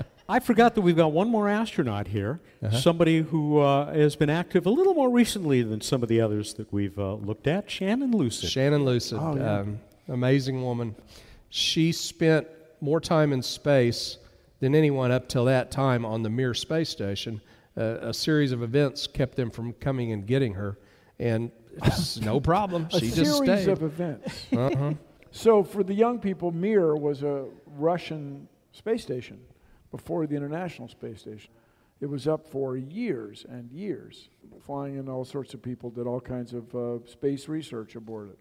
<laughs> I forgot that we've got one more astronaut here, somebody who uh, has been active a little more recently than some of the others that we've uh, looked at, Shannon Lucid. Shannon Lucid, Oh, yeah. um, amazing woman. She spent more time in space than anyone up till that time on the Mir space station. Uh, a series of events kept them from coming and getting her, and it's no problem. A She just series stayed. of events. uh-huh. So for the young people, Mir was a Russian space station before the International Space Station. It was up for years and years, flying in all sorts of people, did all kinds of uh, space research aboard it.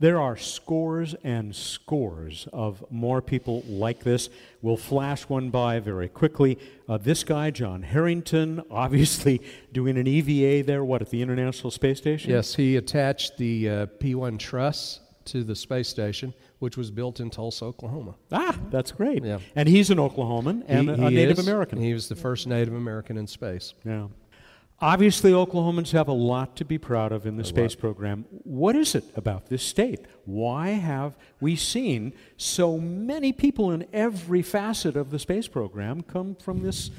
There are scores and scores of more people like this. We'll flash one by very quickly. Uh, this guy, John Herrington, <laughs> obviously doing an EVA there, what, at the International Space Station? Yes, he attached the uh, P1 truss to the space station, which was built in Tulsa, Oklahoma. Ah, that's great. Yeah. And he's an Oklahoman and He- a, a he Native is. American. He was the first Native American in space. Yeah. Obviously, Oklahomans have a lot to be proud of in the space program. What is it about this state? Why have we seen so many people in every facet of the space program come from this,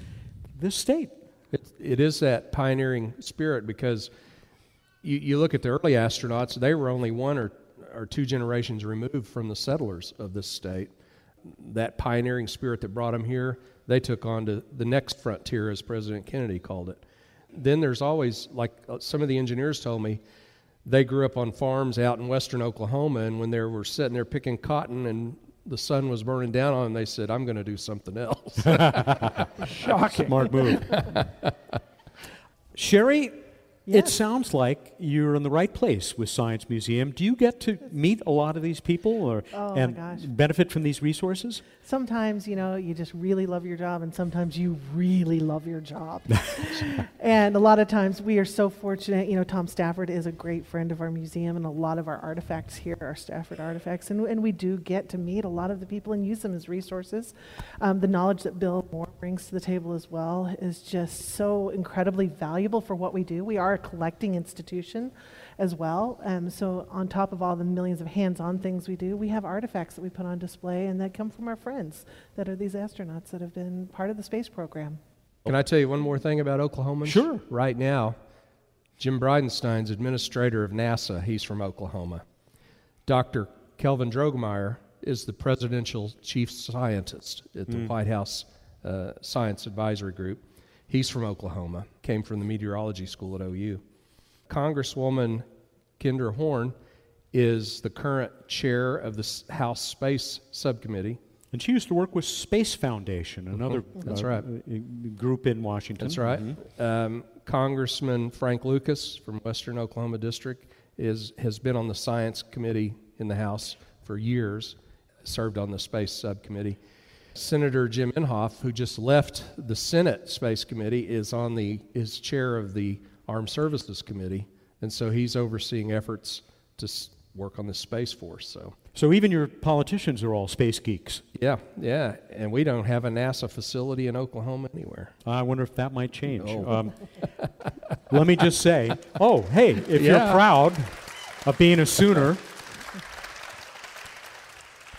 this state? It, it is that pioneering spirit because you, you look at the early astronauts, they were only one or, or two generations removed from the settlers of this state. that pioneering spirit that brought them here, they took on to the next frontier, as President Kennedy called it. Then there's always, like uh, some of the engineers told me, they grew up on farms out in western Oklahoma, and when they were sitting there picking cotton and the sun was burning down on them, they said, I'm going to do something else. <laughs> Shocking. Smart move. <laughs> Sherry, it sounds like you're in the right place with Science Museum. Do you get to meet a lot of these people or Oh, and benefit from these resources? Sometimes you know you just really love your job and sometimes you really love your job. <laughs> And a lot of times we are so fortunate you know tom stafford is a great friend of our museum and a lot of our artifacts here are stafford artifacts. And, and we do get to meet a lot of the people and use them as resources. Um, the knowledge that bill moore brings to the table as well is just so incredibly valuable for what we do. We are a collecting institution as well. Um, so, on top of all the millions of hands on things we do, we have artifacts that we put on display and that come from our friends that are these astronauts that have been part of the space program. Can I tell you one more thing about Oklahomans? Sure. Right now, Jim Bridenstine's administrator of NASA. He's from Oklahoma. Dr. Kelvin Droegemeier is the presidential chief scientist at the White House uh, Science Advisory Group. He's from Oklahoma, came from the meteorology school at OU. Congresswoman Kendra Horn is the current chair of the House Space Subcommittee. And she used to work with Space Foundation, another That's uh, right. group in Washington. That's right. Um, Congressman Frank Lucas from Western Oklahoma District is has been on the Science Committee in the House for years, served on the Space Subcommittee. Senator Jim Inhofe, who just left the Senate Space Committee, is on the is chair of the Armed Services Committee, and so he's overseeing efforts to s- work on the Space Force. So. So even your politicians are all space geeks. Yeah, yeah, and we don't have a NASA facility in Oklahoma anywhere. I wonder if that might change. No. Um, let me just say, oh, hey, if Yeah. you're proud of being a Sooner,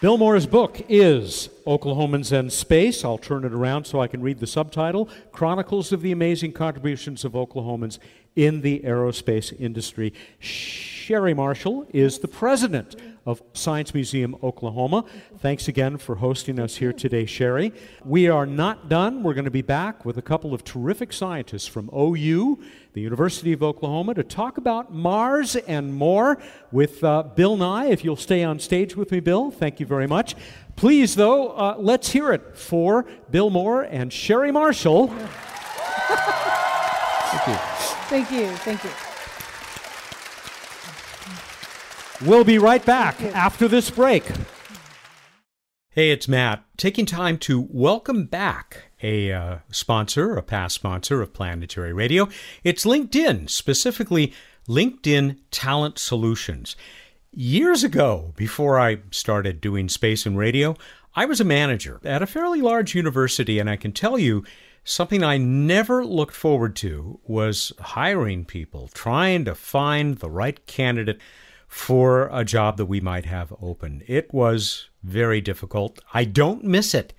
Bill Moore's book is Oklahomans and Space. I'll turn it around so I can read the subtitle Chronicles of the Amazing Contributions of Oklahomans in the Aerospace Industry. Sherry Marshall is the president of Science Museum Oklahoma. Thanks again for hosting us here today, Sherry. We are not done. We're going to be back with a couple of terrific scientists from OU, the University of Oklahoma, to talk about Mars and more with uh, Bill Nye. If you'll stay on stage with me, Bill, thank you very much. Please, though, uh, let's hear it for Bill Moore and Sherry Marshall. <laughs> Thank you. Thank you. Thank you. We'll be right back after this break. Hey, it's Mat. Taking time to welcome back a uh, sponsor, a past sponsor of Planetary Radio. It's LinkedIn, specifically LinkedIn Talent Solutions. Years ago, before I started doing space and radio, I was a manager at a fairly large university, and I can tell you something I never looked forward to was hiring people, trying to find the right candidate for a job that we might have open. It was very difficult. I don't miss it.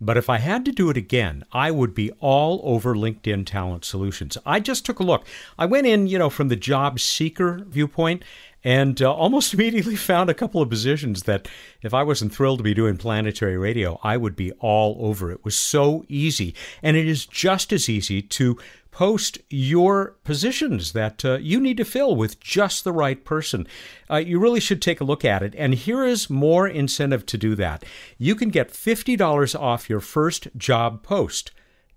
But if I had to do it again, I would be all over LinkedIn Talent Solutions. I just took a look. I went in, you know, from the job seeker viewpoint and uh, almost <laughs> immediately found a couple of positions that if I wasn't thrilled to be doing planetary radio, I would be all over. It was so easy. And it is just as easy to post your positions that uh, you need to fill with just the right person. Uh, you really should take a look at it. And here is more incentive to do that. You can get $50 off your first job post.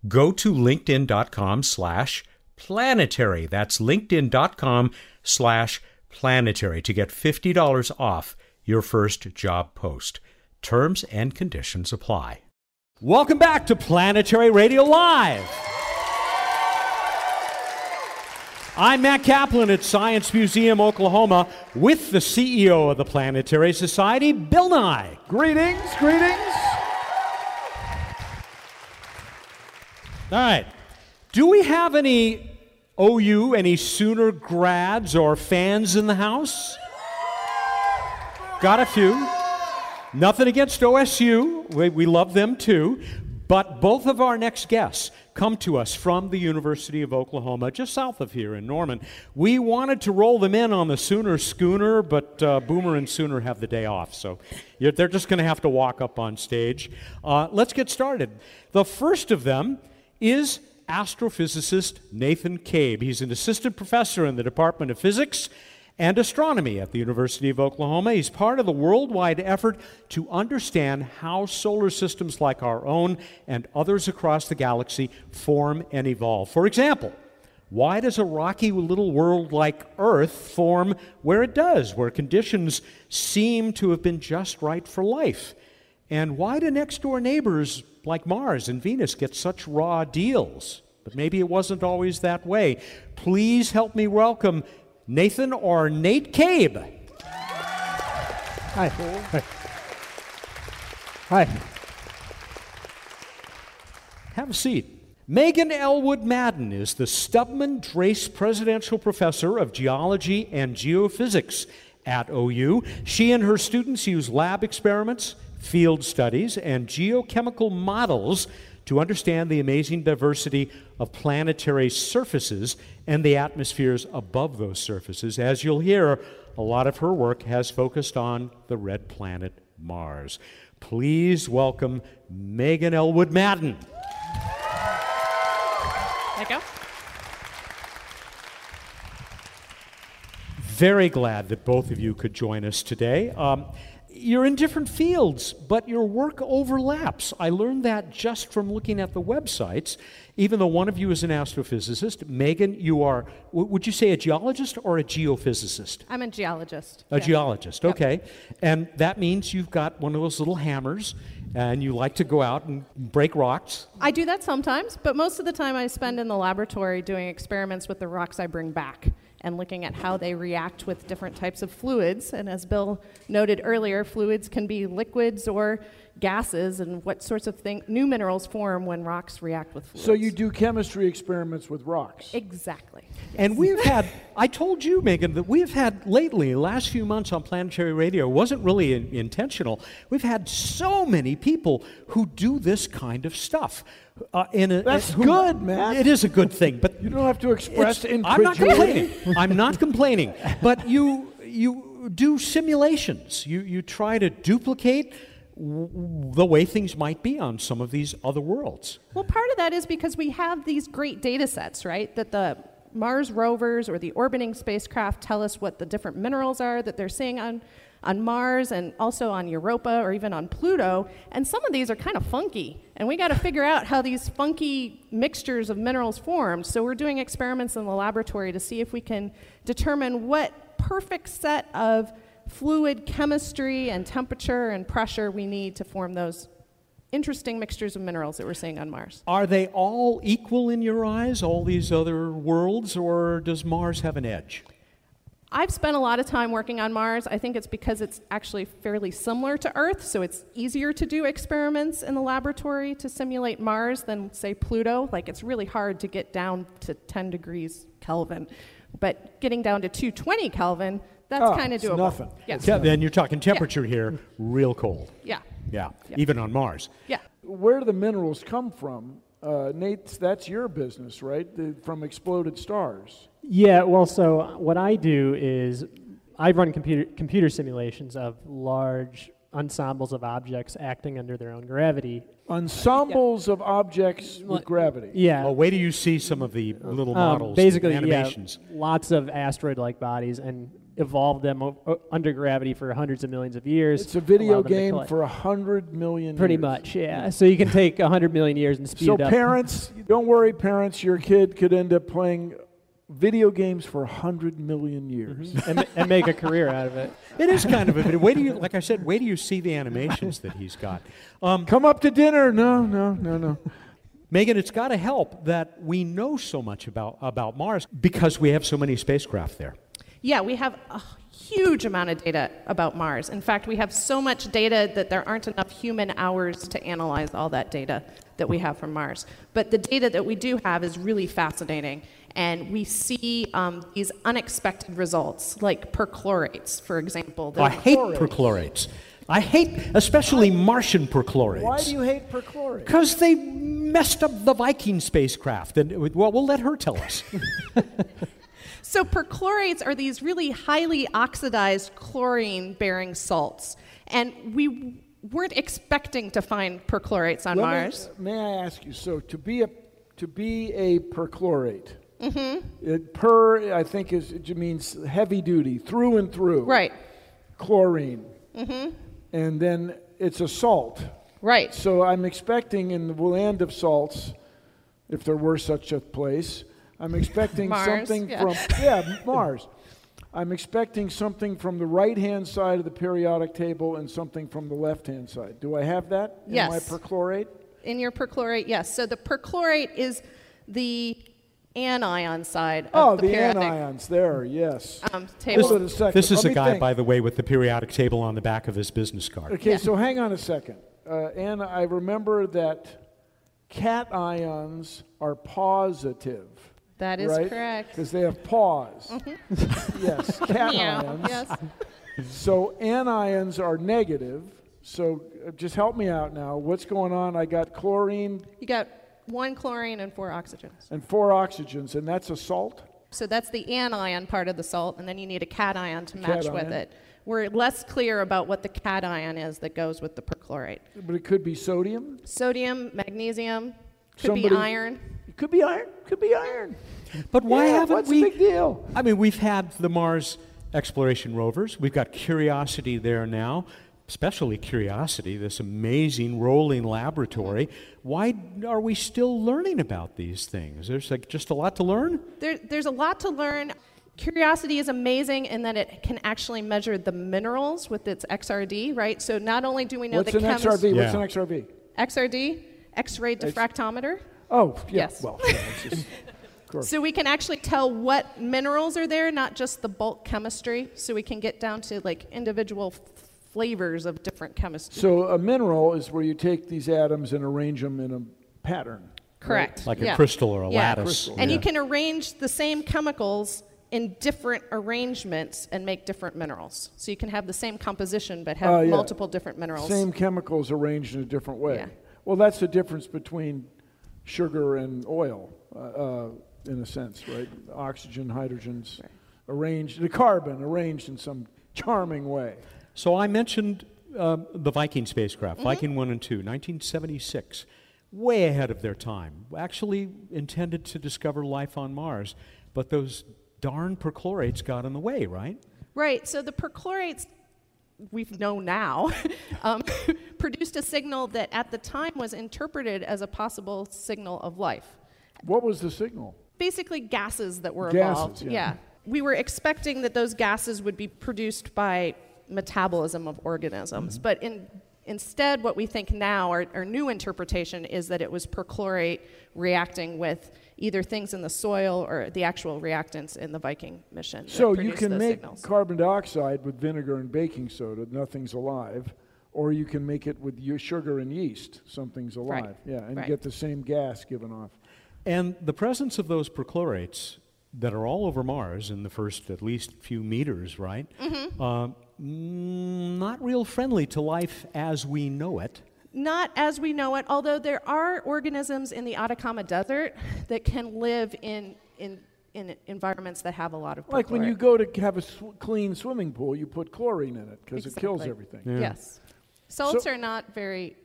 Go to linkedin.com slash planetary. That's linkedin.com slash planetary to get $50 off your first job post. Terms and conditions apply. Welcome back to Planetary Radio Live. I'm Mat Kaplan at Science Museum, Oklahoma, with the CEO of the Planetary Society, Bill Nye. Greetings, greetings. All right. Do we have any OU, any Sooner grads or fans in the house? Got a few. Nothing against OSU. We, we love them too. But both of our next guests come to us from the University of Oklahoma, just south of here in Norman. We wanted to roll them in on the Sooner Schooner, but uh, Boomer and Sooner have the day off, so they're just going to have to walk up on stage. Uh, let's get started. The first of them is astrophysicist Nathan Kaib. He's an assistant professor in the Department of Physics and astronomy at the University of Oklahoma. He's part of the worldwide effort to understand how solar systems like our own and others across the galaxy form and evolve. For example, why does a rocky little world like Earth form where it does, where conditions seem to have been just right for life? And why do next door neighbors like Mars and Venus get such raw deals? But maybe it wasn't always that way. Please help me welcome Nathan or Nate Kaib. Hi. Hi. Hi. Have a seat. Megan Elwood Madden is the Stubbeman-Drace Presidential Professor of Geology and Geophysics at OU. She and her students use lab experiments, field studies, and geochemical models to understand the amazing diversity of planetary surfaces and the atmospheres above those surfaces. As you'll hear, a lot of her work has focused on the red planet Mars. Please welcome Megan Elwood Madden. There you go. Very glad that both of you could join us today. Um, you're in different fields, but your work overlaps. I learned that just from looking at the websites. Even though one of you is an astrophysicist, Megan, you are, would you say a geologist or a geophysicist? I'm a geologist. A geologist, okay. Yep. And that means you've got one of those little hammers and you like to go out and break rocks. I do that sometimes, but most of the time I spend in the laboratory doing experiments with the rocks I bring back and looking at how they react with different types of fluids. And as Bill noted earlier, fluids can be liquids or gases, and what sorts of things, new minerals form when rocks react with fluids. So you do chemistry experiments with rocks. Exactly. And we've had, I told you, Megan, that we've had lately, last few months on Planetary Radio, wasn't really in, intentional. We've had so many people who do this kind of stuff. Uh, in a, That's who, good, man. It is a good thing, but you don't have to express incredulity. I'm not complaining. I'm not complaining. But you you do simulations. You you try to duplicate the way things might be on some of these other worlds. Well, part of that is because we have these great data sets, right? That the Mars rovers or the orbiting spacecraft tell us what the different minerals are that they're seeing on, on Mars and also on Europa or even on Pluto. And some of these are kind of funky. And we got to figure out how these funky mixtures of minerals formed. So we're doing experiments in the laboratory to see if we can determine what perfect set of fluid chemistry and temperature and pressure we need to form those interesting mixtures of minerals that we're seeing on Mars. Are they all equal in your eyes, all these other worlds, or does Mars have an edge? I've spent a lot of time working on Mars. I think it's because it's actually fairly similar to Earth, so it's easier to do experiments in the laboratory to simulate Mars than, say, Pluto. Like, it's really hard to get down to 10 degrees Kelvin. But getting down to 220 Kelvin, that's oh, kind of doable. Nothing. Yeah. yeah. Then you're talking temperature yeah. here, real cold. Yeah. yeah. yeah. Even on Mars. Yeah. Where do the minerals come from? Uh, Nate, that's your business, right? The, from exploded stars. Yeah. Well, so what I do is I run computer computer simulations of large ensembles of objects acting under their own gravity. Ensembles yeah. of objects with gravity. Yeah. Well, wait till you see some of the little um, models, basically, animations. Yeah, lots of asteroid-like bodies, and evolved them o- under gravity for hundreds of millions of years. It's a video game for a hundred million. Pretty years. much, yeah. So you can take a hundred million years and speed so it up. So parents, don't worry, parents. Your kid could end up playing video games for a hundred million years mm-hmm. and, and, make a career out of it. <laughs> It is kind of a video. Wait do you, like I said, wait do you see the animations that he's got. Um, Come up to dinner. No, no, no, no. Megan, it's got to help that we know so much about, about Mars because we have so many spacecraft there. Yeah, we have a huge amount of data about Mars. In fact, we have so much data that there aren't enough human hours to analyze all that data that we have from Mars. But the data that we do have is really fascinating. And we see um, these unexpected results, like perchlorates, for example. I hate perchlorates. I hate especially Martian perchlorates. Why do you hate perchlorates? Because they messed up the Viking spacecraft. And well, we'll let her tell us. <laughs> So perchlorates are these really highly oxidized chlorine-bearing salts, and we weren't expecting to find perchlorates on Let me- Mars. may I ask you? So to be a to be a perchlorate, Mm-hmm. it, per I think is it means heavy duty through and through. Right, Chlorine. Mm-hmm. And then it's a salt. right. So I'm expecting in the land of salts, if there were such a place, I'm expecting <laughs> Mars, something yeah. from yeah Mars. I'm expecting something from the right hand side of the periodic table and something from the left hand side. Do I have that in my Yes. perchlorate? In your perchlorate, yes. So the perchlorate is the anion side of Oh, the, the, periodic anions there. Yes. um, Hold table. on a. This is Let a guy, think. by the way, with the periodic table on the back of his business card. Okay, Yeah. so hang on a second. Uh, and I remember that cat ions are positive. That is right? correct. Because they have paws. <laughs> yes, <laughs> cat Meow. ions. Yes. <laughs> So anions are negative. So uh, just help me out now. What's going on? I got chlorine You got one chlorine and four oxygens. and four oxygens, and that's a salt? So that's the anion part of the salt, and then you need a cation to match with it. We're less clear about what the cation is that goes with the perchlorate. But it could be sodium. Sodium, magnesium, could be iron. It could be iron. Could be iron. But why Yeah, haven't what's we? What's the big deal? I mean, we've had the Mars exploration rovers. We've got Curiosity there now, especially Curiosity, this amazing rolling laboratory. Why are we still learning about these things? There's like just a lot to learn. There, there's a lot to learn. Curiosity is amazing in that it can actually measure the minerals with its XRD, right? So not only do we know What's the an chemis- XRV? What's an XRV? XRD, X-ray diffractometer. Oh, yeah. Yes. Well, yeah, just- <laughs> So we can actually tell what minerals are there, not just the bulk chemistry. So we can get down to like individual f- flavors of different chemistry. so a mineral is where you take these atoms and arrange them in a pattern. Correct. Like a crystal or a Yeah. lattice. Crystal, And you can arrange the same chemicals in different arrangements and make different minerals. So you can have the same composition but have uh, yeah. multiple different minerals. Same chemicals arranged in a different way. Yeah. Well, that's the difference between sugar and oil, uh, uh, in a sense, right? Oxygen, hydrogens arranged, the carbon arranged in some charming way. So I mentioned um, the Viking spacecraft, Viking 1 and 2, 1976. Way ahead of their time. Actually intended to discover life on Mars, but those darn perchlorates got in the way, right? Right. So the perchlorates we've known now <laughs> um, produced a signal that at the time was interpreted as a possible signal of life. What was the signal? basically gases that were Gases, evolved. yeah. We were expecting that those gases would be produced by metabolism of organisms, Mm-hmm. but in, instead, what we think now, our, our new interpretation, is that it was perchlorate reacting with either things in the soil or the actual reactants in the Viking mission. So you can make signals. carbon dioxide with vinegar and baking soda, nothing's alive, or you can make it with your sugar and yeast, something's alive. Right, Yeah, and right. get the same gas given off. And the presence of those perchlorates that are all over Mars in the first at least few meters, right? Mm-hmm. Uh, mm, not real friendly to life as we know it. Not as we know it, although there are organisms in the Atacama Desert that can live in, in, in environments that have a lot of Like when you go to have a sw- clean swimming pool, you put chlorine in it because it kills Exactly. everything. Yes. Salts So- are not very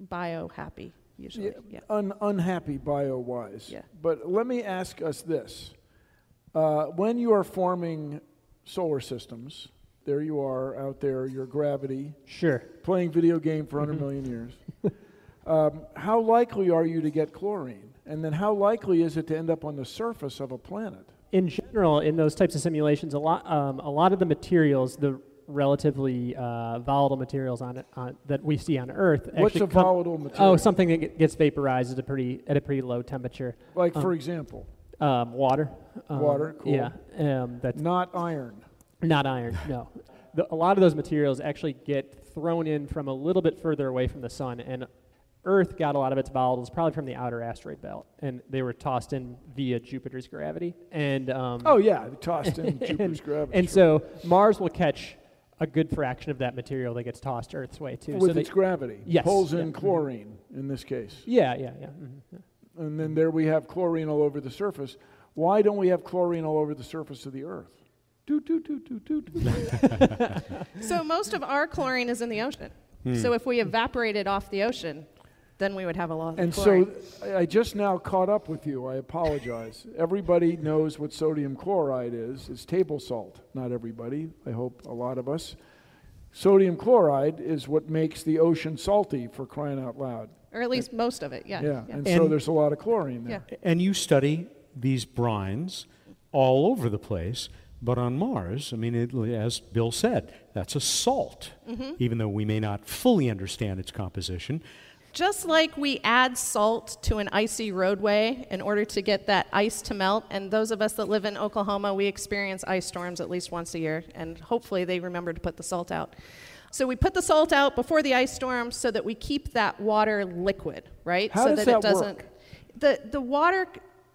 bio happy usually. Yeah, Yeah. Un- unhappy bio wise. Yeah. But let me ask us this. Uh, when you are forming solar systems, there you are out there, your gravity, Sure. playing video game for 100 million years. <laughs> Um, how likely are you to get chlorine? And then how likely is it to end up on the surface of a planet? In general, in those types of simulations, a lot, um, a lot of the materials, the relatively uh, volatile materials on it on, that we see on Earth. What's a volatile material? Oh, something that gets vaporized at a pretty at a pretty low temperature. Like, um, for example, Um, water. Um, Water, cool. Yeah, um, that's not iron. not iron. No, the, a lot of those materials actually get thrown in from a little bit further away from the sun, and Earth got a lot of its volatiles probably from the outer asteroid belt, and they were tossed in via Jupiter's gravity. And um, Oh, yeah, tossed in <laughs> Jupiter's and, gravity. and so Mars will catch a good fraction of that material that gets tossed Earth's way too. With so its gravity. Yes, Pulls yeah, in chlorine in this case. yeah, yeah, yeah. mhm, yeah. And then there we have chlorine all over the surface. Why don't we have chlorine all over the surface of the Earth? Do, do, do, do, do, do. So most of our chlorine is in the ocean. So if we evaporate it off the ocean, then we would have a lot of chlorine. And chlorine. so I- I just now caught up with you. I apologize. Everybody knows what sodium chloride is. It's table salt. Not everybody. I hope a lot of us. Sodium chloride is what makes the ocean salty for crying out loud. or at least most of it, yeah. Yeah. And, so there's a lot of chlorine there. Yeah. And you study these brines all over the place, but on Mars, I mean, it, as Bill said, that's a salt, mm-hmm. even though we may not fully understand its composition. Just like we add salt to an icy roadway in order to get that ice to melt, and those of us that live in Oklahoma, we experience ice storms at least once a year, and hopefully they remember to put the salt out. So we put the salt out before the ice storm so that we keep that water liquid, right? How so does that, that it doesn't. work? The the water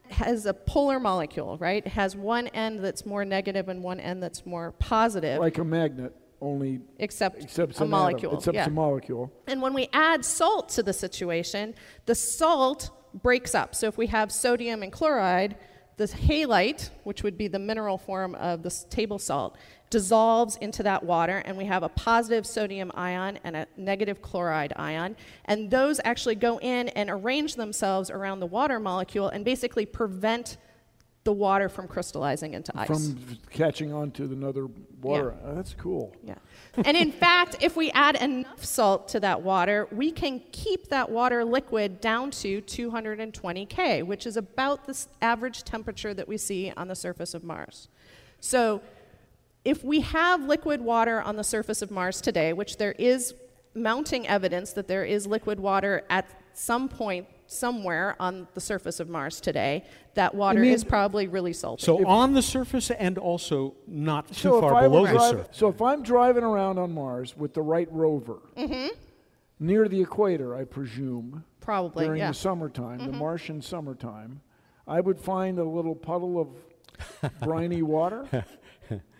has a polar molecule, right? It has one end that's more negative and one end that's more positive, Like a magnet, only except, except a molecule. Atom, except yeah. a molecule. And when we add salt to the situation, the salt breaks up. So if we have sodium and chloride, the halite, which would be the mineral form of this table salt, dissolves into that water, and we have a positive sodium ion and a negative chloride ion. And those actually go in and arrange themselves around the water molecule and basically prevent the water from crystallizing into ice. From catching on to another water. Uh, that's cool. Yeah. And in <laughs> fact, if we add enough salt to that water, we can keep that water liquid down to 220 K, which is about the average temperature that we see on the surface of Mars. So if we have liquid water on the surface of Mars today, which there is mounting evidence that there is liquid water at some point somewhere on the surface of Mars today, that water mean- is probably really salty. So on the surface and also not too So far below the drive- surface. so if I'm driving around on Mars with the right rover, Mm-hmm. near the equator, I presume, probably, during yeah. Mm-hmm. the summertime, the Martian summertime, I would find a little puddle of briny water. <laughs>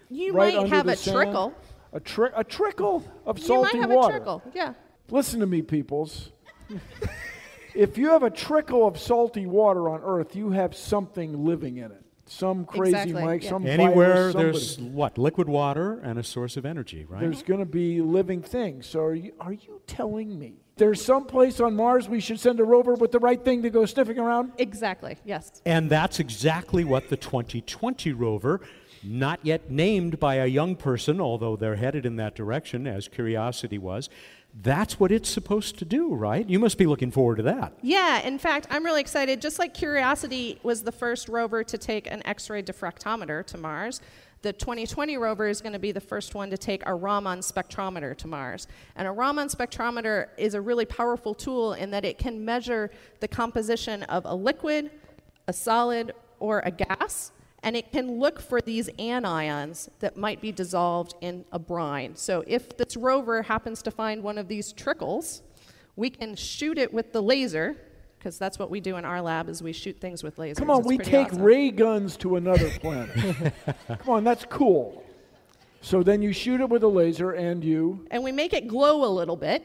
You right might have a sand. trickle. A, tri- a trickle of You salty might have water. a trickle. Yeah. Listen to me, peoples. <laughs> if you have a trickle of salty water on Earth, you have something living in it. Some crazy Exactly, Mike, yeah. some Anywhere virus, there's what? Liquid water and a source of energy, right? There's going to be living things. So are you, are you telling me there's some place on Mars we should send a rover with the right thing to go sniffing around? Exactly. Yes. And that's exactly what the 2020 rover, not yet named by a young person, although they're headed in that direction, as Curiosity was, that's what it's supposed to do, right? You must be looking forward to that. Yeah. In fact, I'm really excited. Just like Curiosity was the first rover to take an X-ray diffractometer to Mars. The 2020 rover is going to be the first one to take a Raman spectrometer to Mars. And a Raman spectrometer is a really powerful tool in that it can measure the composition of a liquid, a solid, or a gas. And it can look for these anions that might be dissolved in a brine. So if this rover happens to find one of these trickles, we can shoot it with the laser, because that's what we do in our lab is we shoot things with lasers. Come on, It's we take awesome. ray guns to another planet. <laughs> Come on, that's cool. So then you shoot it with a laser and you. and we make it glow a little bit,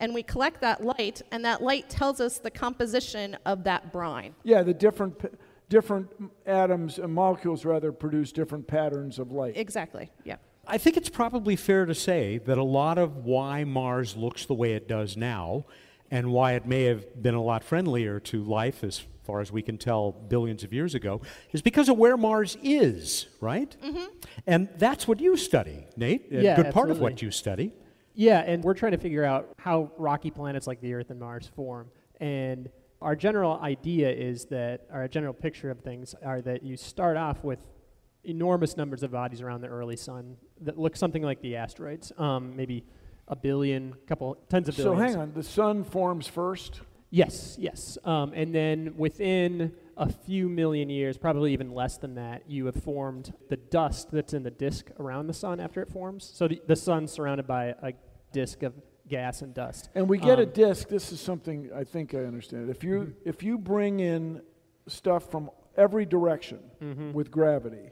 and we collect that light, and that light tells us the composition of that brine. Yeah, the different p- different atoms and molecules rather produce different patterns of light. Exactly. Yeah. I think it's probably fair to say that a lot of why Mars looks the way it does now and why it may have been a lot friendlier to life as far as we can tell billions of years ago is because of where Mars is, right? Mm-hmm. And that's what you study, Nate. A Yeah, good part of what you study. Yeah, and we're trying to figure out how rocky planets like the Earth and Mars form. And our general idea is that, our general picture of things are that you start off with enormous numbers of bodies around the early sun that look something like the asteroids, um, maybe a billion, couple, tens of billions. So hang on, the sun forms first. Yes, yes. Um, and then within a few million years, probably even less than that, you have formed the dust that's in the disk around the sun after it forms. So the, the sun's surrounded by a disk of gas and dust. And we get a Um, disk. This is something I think I understand. If you if you bring in stuff from every direction Mm-hmm. with gravity,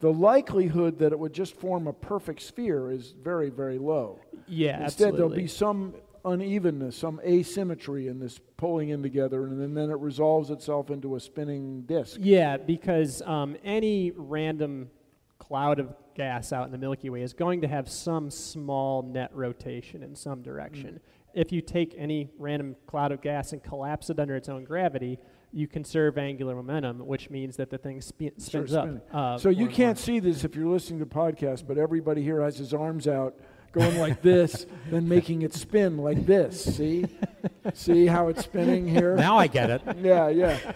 the likelihood that it would just form a perfect sphere is very, very low. Yeah, Instead, there'll be some unevenness, some asymmetry in this pulling in together, and then, then it resolves itself into a spinning disk. Yeah, because um, any random cloud of gas out in the Milky Way is going to have some small net rotation in some direction. If you take any random cloud of gas and collapse it under its own gravity, you conserve angular momentum, which means that the thing spi- spins up. uh, So you can't see this if you're listening to podcasts, but everybody here has his arms out, going like this, then making it spin like this. See, see how it's spinning here? Now I get it. Yeah, yeah.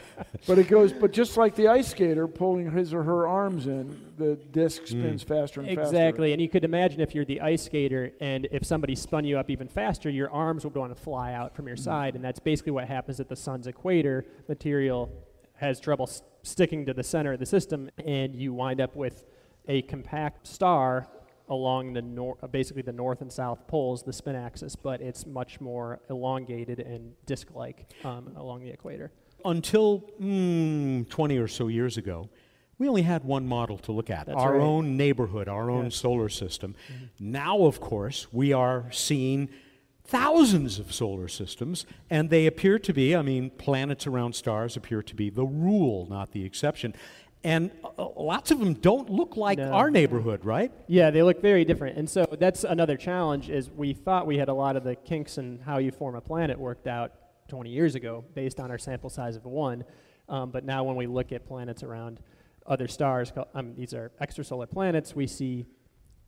But it goes, but just like the ice skater pulling his or her arms in, the disc mm. spins faster and faster. Exactly, and you could imagine if you're the ice skater, and if somebody spun you up even faster, your arms would want to fly out from your mm. side, and that's basically what happens at the sun's equator. Material has trouble s- sticking to the center of the system, and you wind up with a compact star along the nor- uh, basically the north and south poles, the spin axis, but it's much more elongated and disc-like um, along the equator. Until mm, 20 or so years ago, we only had one model to look at That's our right. own neighborhood, our own Yes. solar system. Now, of course, we are seeing thousands of solar systems, and they appear to be, I mean, planets around stars appear to be the rule, not the exception. And lots of them don't look like No. our neighborhood, right? Yeah, they look very different. And so that's another challenge is we thought we had a lot of the kinks in how you form a planet worked out 20 years ago based on our sample size of one. Um, but now when we look at planets around other stars, um, these are extrasolar planets, we see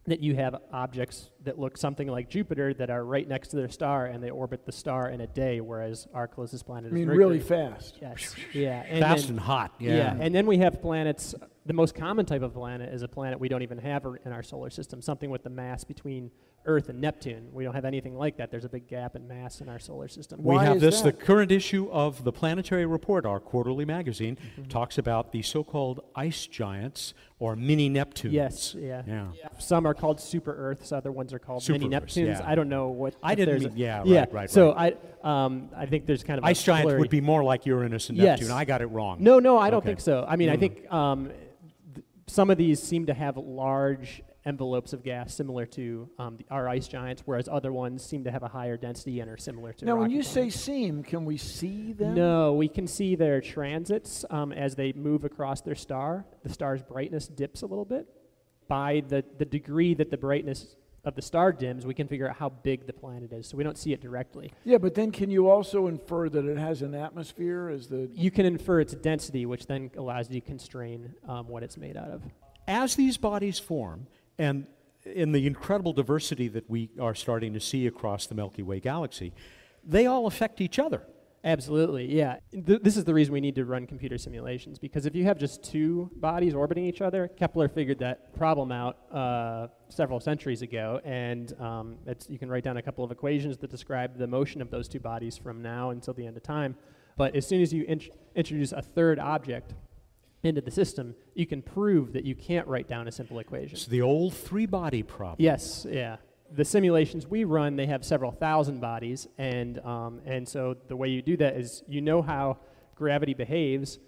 that you have objects that look something like Jupiter that are right next to their star and they orbit the star in a day, whereas our closest planet I is mean, Mercury. really fast. Yes. Yeah. And Fast then- and hot. yeah. Yeah. and then we have planets. The most common type of planet is a planet we don't even have in our solar system, something with the mass between Earth and Neptune. We don't have anything like that. There's a big gap in mass in our solar system. We Why have is this. that? The current issue of the Planetary Report, our quarterly magazine, Mm-hmm. talks about the so-called ice giants or mini Neptunes. Yes, yeah. Yeah. Some are called super Earths, other ones are called mini Super-Earths, Neptunes. yeah. I don't know what. I didn't mean- yeah, yeah. right, right, So I, um, I think there's kind of Ice giants blurry- would be more like Uranus and Neptune. Yes. Neptune. I got it wrong. No, no, I don't Okay. think so. I mean, I Mm. think um, th- some of these seem to have large envelopes of gas similar to um, the, our ice giants, whereas other ones seem to have a higher density and are similar to. Now, when you say planets. seam, can we see them? No, we can see their transits um, as they move across their star. The star's brightness dips a little bit. By the, the degree that the brightness of the star dims, we can figure out how big the planet is. So we don't see it directly. Yeah, but then can you also infer that it has an atmosphere as the You can infer its density, which then allows you to constrain um, what it's made out of. As these bodies form, and in the incredible diversity that we are starting to see across the Milky Way galaxy, they all affect each other. Absolutely, yeah. Th- this is the reason we need to run computer simulations because if you have just two bodies orbiting each other, Kepler figured that problem out uh, several centuries ago, and um, it's, you can write down a couple of equations that describe the motion of those two bodies from now until the end of time. But as soon as you int- introduce a third object into the system, you can prove that you can't write down a simple equation. It's the old three-body problem. Yes, yeah. The simulations we run, they have several thousand bodies, and um, and so the way you do that is you know how gravity behaves,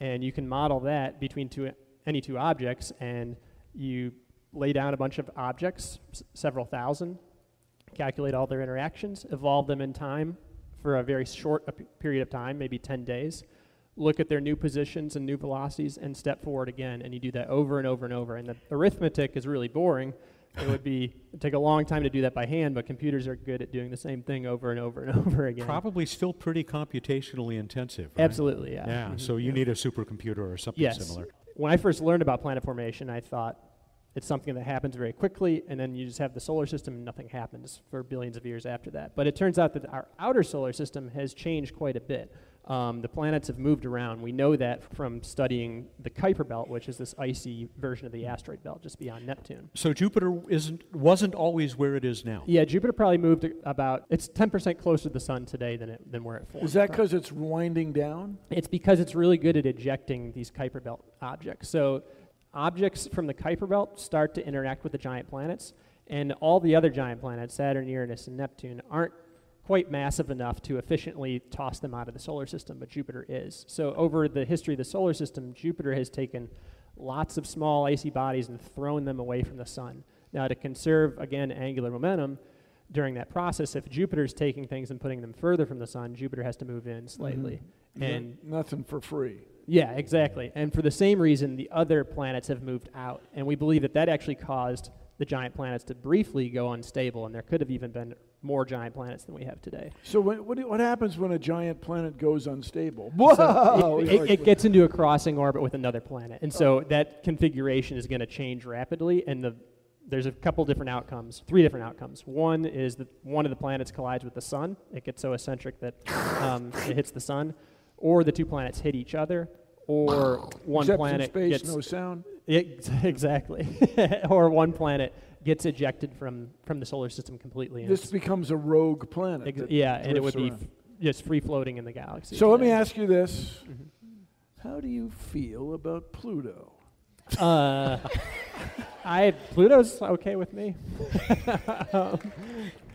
and you can model that between two any two objects, and you lay down a bunch of objects, several thousand, calculate all their interactions, evolve them in time for a very short period of time, maybe 10 days, look at their new positions and new velocities, and step forward again. And you do that over and over and over. And the arithmetic is really boring. It would be take a long time to do that by hand, but computers are good at doing the same thing over and over and <laughs> over again. Probably still pretty computationally intensive. Right? Absolutely, yeah. Yeah. So mm-hmm. you yeah. need a supercomputer or something yes. similar. When I first learned about planet formation, I thought it's something that happens very quickly, and then you just have the solar system and nothing happens for billions of years after that. But it turns out that our outer solar system has changed quite a bit. Um, the planets have moved around. We know that from studying the Kuiper Belt, which is this icy version of the asteroid belt just beyond Neptune. So Jupiter isn't wasn't always where it is now. Yeah, Jupiter probably moved about, it's 10% closer to the sun today than, it, than where it formed. Is that because it's winding down? It's because it's really good at ejecting these Kuiper Belt objects. So objects from the Kuiper Belt start to interact with the giant planets, and all the other giant planets, Saturn, Uranus, and Neptune, aren't quite massive enough to efficiently toss them out of the solar system, but Jupiter is. So over the history of the solar system, Jupiter has taken lots of small icy bodies and thrown them away from the sun. Now, to conserve, again, angular momentum, during that process, if Jupiter's taking things and putting them further from the sun, Jupiter has to move in slightly. Mm-hmm. And nothing for free. yeah, exactly. And for the same reason, the other planets have moved out. And we believe that that actually caused the giant planets to briefly go unstable, and there could have even been more giant planets than we have today. So when, what, do- what happens when a giant planet goes unstable? So Whoa! it, it, it gets into a crossing orbit with another planet, and so that configuration is going to change rapidly. And the there's a couple different outcomes, three different outcomes. One is that one of the planets collides with the sun; it gets so eccentric that um, <laughs> it hits the sun, or the two planets hit each other, or one Except in planet space, gets no sound. Ex- <laughs> exactly, <laughs> or one planet gets ejected from from the solar system completely. This becomes a rogue planet. ex- yeah, and it would drifts be f- just free floating in the galaxy. So let me ask you this: Mm-hmm. How do you feel about Pluto? Uh, <laughs> I Pluto's okay with me. <laughs>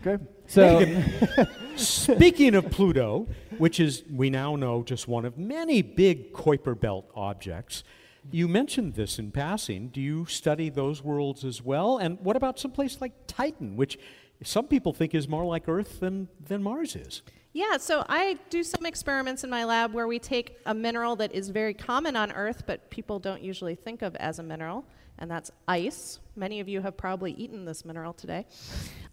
Okay. So <laughs> Speaking of Pluto, which is, we now know, just one of many big Kuiper Belt objects, you mentioned this in passing. Do you study those worlds as well? And what about someplace like Titan, which some people think is more like Earth than, than Mars is? Yeah, so I do some experiments in my lab where we take a mineral that is very common on Earth, but people don't usually think of as a mineral, and that's ice. Many of you have probably eaten this mineral today.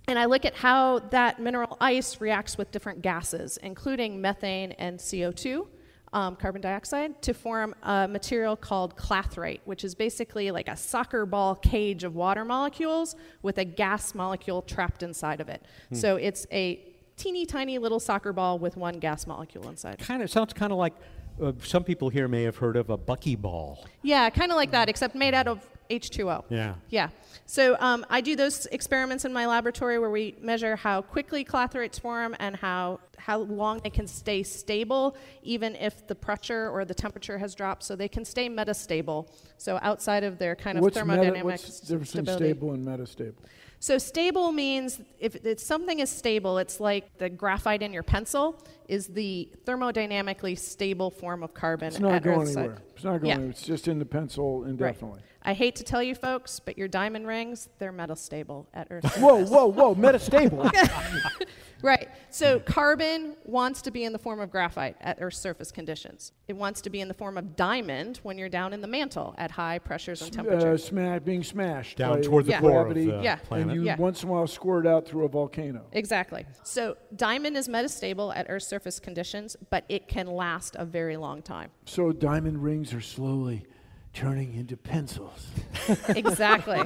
And I look at how that mineral ice reacts with different gases, including methane and CO2, um, carbon dioxide, to form a material called clathrate, which is basically like a soccer ball cage of water molecules with a gas molecule trapped inside of it. So it's a teeny tiny little soccer ball with one gas molecule inside. Kind of sounds kind of like uh, some people here may have heard of a buckyball. Yeah, kind of like that, except made out of H2O. Yeah. Yeah. So um, I do those experiments in my laboratory where we measure how quickly clathrates form and how how long they can stay stable, even if the pressure or the temperature has dropped. So they can stay metastable. So outside of their kind of what's thermodynamic meta, what's the difference stable and metastable? So stable means if it's something is stable, it's like the graphite in your pencil is the thermodynamically stable form of carbon It's not going Earth's side. anywhere. It's not going Yeah. anywhere. It's just in the pencil indefinitely. I hate to tell you folks, but your diamond rings, they're metastable at Earth. Whoa, whoa, whoa! Metastable. <laughs> right. So carbon wants to be in the form of graphite at Earth's surface conditions. It wants to be in the form of diamond when you're down in the mantle at high pressures and uh, temperatures. sma- being smashed Down by toward the Yeah. core gravity, of the Yeah. planet. and you Yeah. once in a while squirt out through a volcano. Exactly. So diamond is metastable at Earth's surface conditions, but it can last a very long time. So diamond rings are slowly turning into pencils. <laughs> Exactly.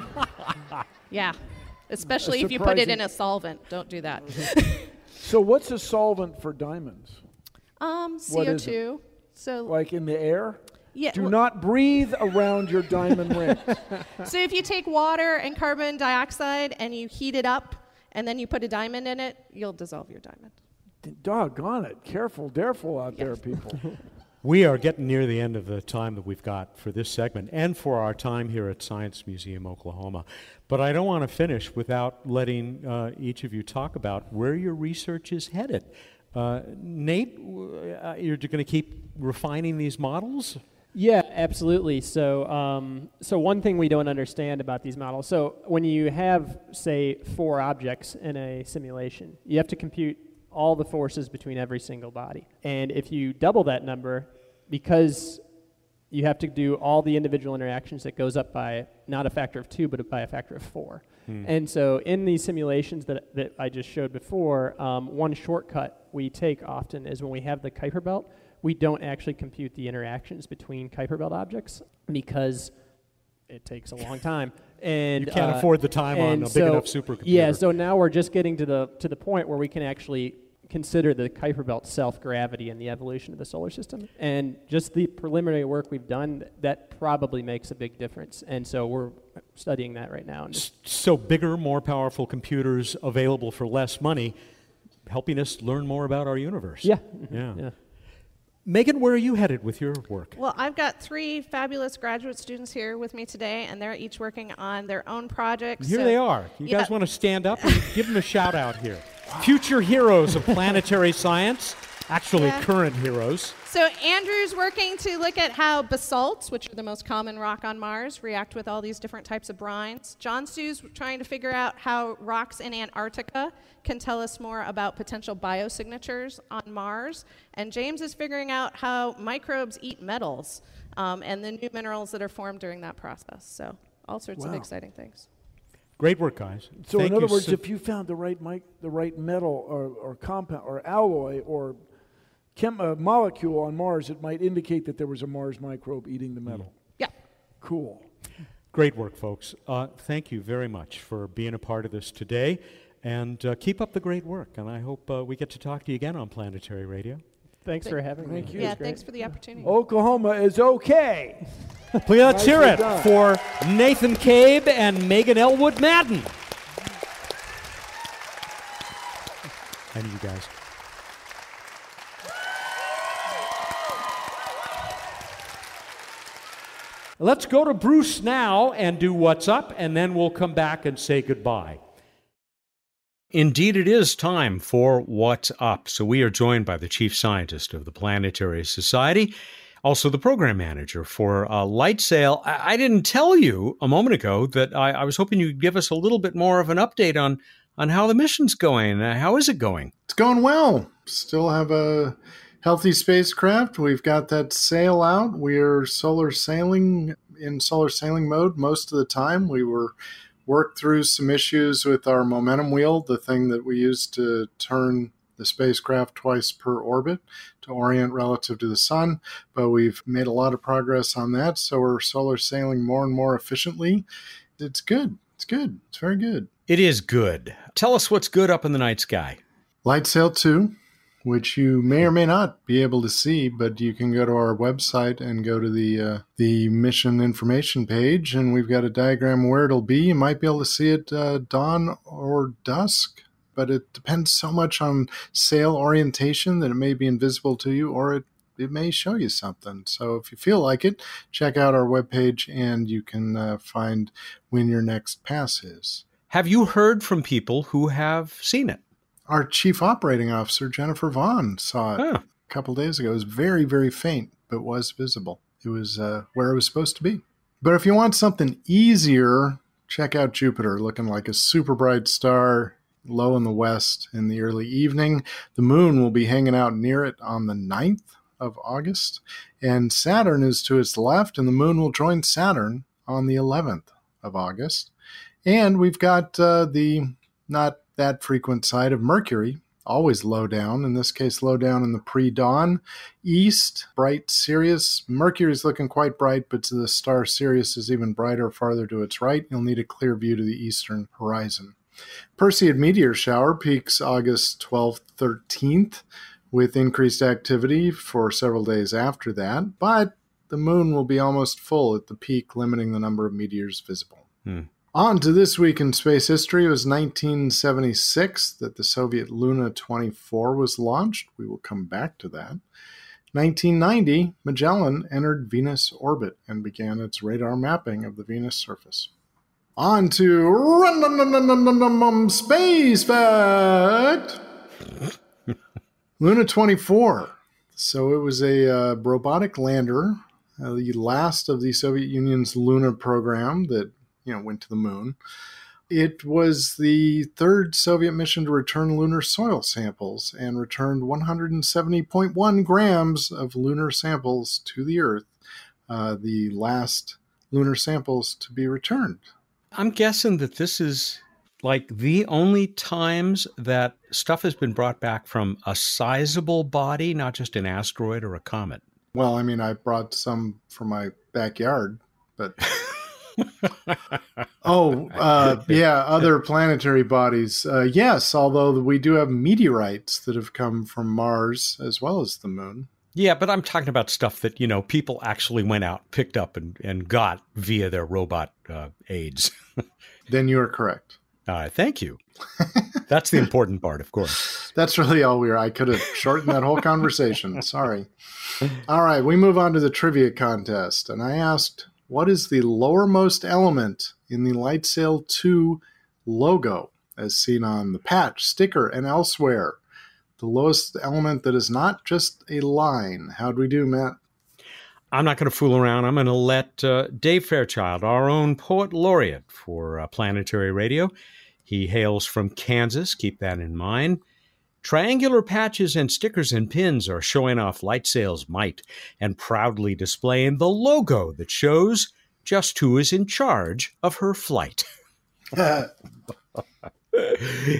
yeah. Especially if you put it in a solvent. Don't do that. <laughs> So what's a solvent for diamonds? Um, What is it? CO2. So Like in the air? yeah. Do well- not breathe around your diamond ring. <laughs> So if you take water and carbon dioxide and you heat it up and then you put a diamond in it, you'll dissolve your diamond. Doggone it. Careful, careful out there, people. We are getting near the end of the time that we've got for this segment and for our time here at Science Museum Oklahoma. But I don't want to finish without letting uh, each of you talk about where your research is headed. Uh, Nate, uh, you're going to keep refining these models? Yeah, absolutely. So, um, so one thing we don't understand about these models. So, when you have, say, four objects in a simulation, you have to compute all the forces between every single body. And if you double that number, because you have to do all the individual interactions, it goes up by not a factor of two, but by a factor of four. And so, in these simulations that, that I just showed before, um, one shortcut we take often is when we have the Kuiper belt, we don't actually compute the interactions between Kuiper belt objects because it takes a long time. <laughs> And You can't uh, afford the time on a big so- enough supercomputer. Yeah, so now we're just getting to the to the point where we can actually consider the Kuiper belt self gravity and the evolution of the solar system. And just the preliminary work we've done that probably makes a big difference. And so we're studying that right now. And So, bigger, more powerful computers available for less money, helping us learn more about our universe. yeah, mm-hmm. Yeah. yeah. Megan, where are you headed with your work? Well, I've got three fabulous graduate students here with me today, and they're each working on their own projects. Here So- they are. You Yeah. guys want to stand up and give them a shout out here? Future heroes of planetary science. Actually, Yeah. current heroes. So Andrew's working to look at how basalts, which are the most common rock on Mars, react with all these different types of brines. John Sue's trying to figure out how rocks in Antarctica can tell us more about potential biosignatures on Mars. And James is figuring out how microbes eat metals um, and the new minerals that are formed during that process. So all sorts of exciting things. Great work, guys. So Thank in other you words, so- if you found the right mic, the right metal or, or compound or alloy or chem, uh, molecule on Mars, it might indicate that there was a Mars microbe eating the metal. Yeah. Cool. Great work, folks. Uh, thank you very much for being a part of this today. And uh, keep up the great work. And I hope uh, we get to talk to you again on Planetary Radio. Thanks for having Thank me. you. Yeah, thanks for the opportunity. Oklahoma is okay. Please let's hear it done. for Nathan Kaib and Megan Elwood Madden. And you guys. Let's go to Bruce now and do what's up, and then we'll come back and say goodbye. Indeed, it is time for What's Up. So, we are joined by the chief scientist of the Planetary Society, also the program manager for uh, Light Sail. I-, I didn't tell you a moment ago that I, I was hoping you'd give us a little bit more of an update on, on how the mission's going. Uh, how is it going? It's going well. Still have a healthy spacecraft. We've got that sail out. We're solar sailing in solar sailing mode most of the time. We were worked through some issues with our momentum wheel, the thing that we use to turn the spacecraft twice per orbit to orient relative to the sun. But we've made a lot of progress on that, so we're solar sailing more and more efficiently. It's good. It's good. It's very good. It is good. Tell us what's good up in the night sky. Light Sail 2, which you may or may not be able to see, but you can go to our website and go to the uh, the mission information page, and we've got a diagram where it'll be. You might be able to see it uh, dawn or dusk, but it depends so much on sail orientation that it may be invisible to you, or it it may show you something. So if you feel like it, check out our webpage, and you can uh, find when your next pass is. Have you heard from people who have seen it? Our chief operating officer, Jennifer Vaughn, saw it a couple days ago. It was very, very faint, but was visible. It was uh, where it was supposed to be. But if you want something easier, check out Jupiter, looking like a super bright star low in the west in the early evening. The moon will be hanging out near it on the 9th of August, and Saturn is to its left, and the moon will join Saturn on the 11th of August. And we've got uh, the not that frequent side of Mercury, always low down, in this case, low down in the pre dawn. East, bright Sirius. Mercury is looking quite bright, but the star Sirius is even brighter farther to its right. You'll need a clear view to the eastern horizon. Perseid meteor shower peaks August 12th, 13th, with increased activity for several days after that, but the moon will be almost full at the peak, limiting the number of meteors visible. Hmm. On to this week in space history. It was 1976 that the Soviet Luna 24 was launched. We will come back to that. 1990, Magellan entered Venus orbit and began its radar mapping of the Venus surface. On to random space fact. Luna 24. So it was a uh, robotic lander, uh, the last of the Soviet Union's Luna program that you know went to the moon. It was the third Soviet mission to return lunar soil samples and returned 170.1 grams of lunar samples to the Earth, uh, the last lunar samples to be returned. I'm guessing that this is like the only times that stuff has been brought back from a sizable body, not just an asteroid or a comet. Well, I mean, I brought some from my backyard, but oh, uh, yeah, other planetary bodies. Uh, yes, although we do have meteorites that have come from Mars as well as the moon. Yeah, but I'm talking about stuff that, you know, people actually went out, picked up, and, and got via their robot uh, aids. <laughs> Then you are correct. All right, thank you. That's the important part, of course. <laughs> That's really all we are. I could have shortened that whole conversation. Sorry. All right, we move on to the trivia contest. And I asked, what is the lowermost element in the LightSail 2 logo, as seen on the patch, sticker, and elsewhere? the lowest element that is not just a line. How'd we do, Mat? I'm not going to fool around. I'm going to let uh, Dave Fairchild, our own poet laureate for uh, Planetary Radio, he hails from Kansas. Keep that in mind. Triangular patches and stickers and pins are showing off Lightsail's might and proudly displaying the logo that shows just who is in charge of her flight. <laughs>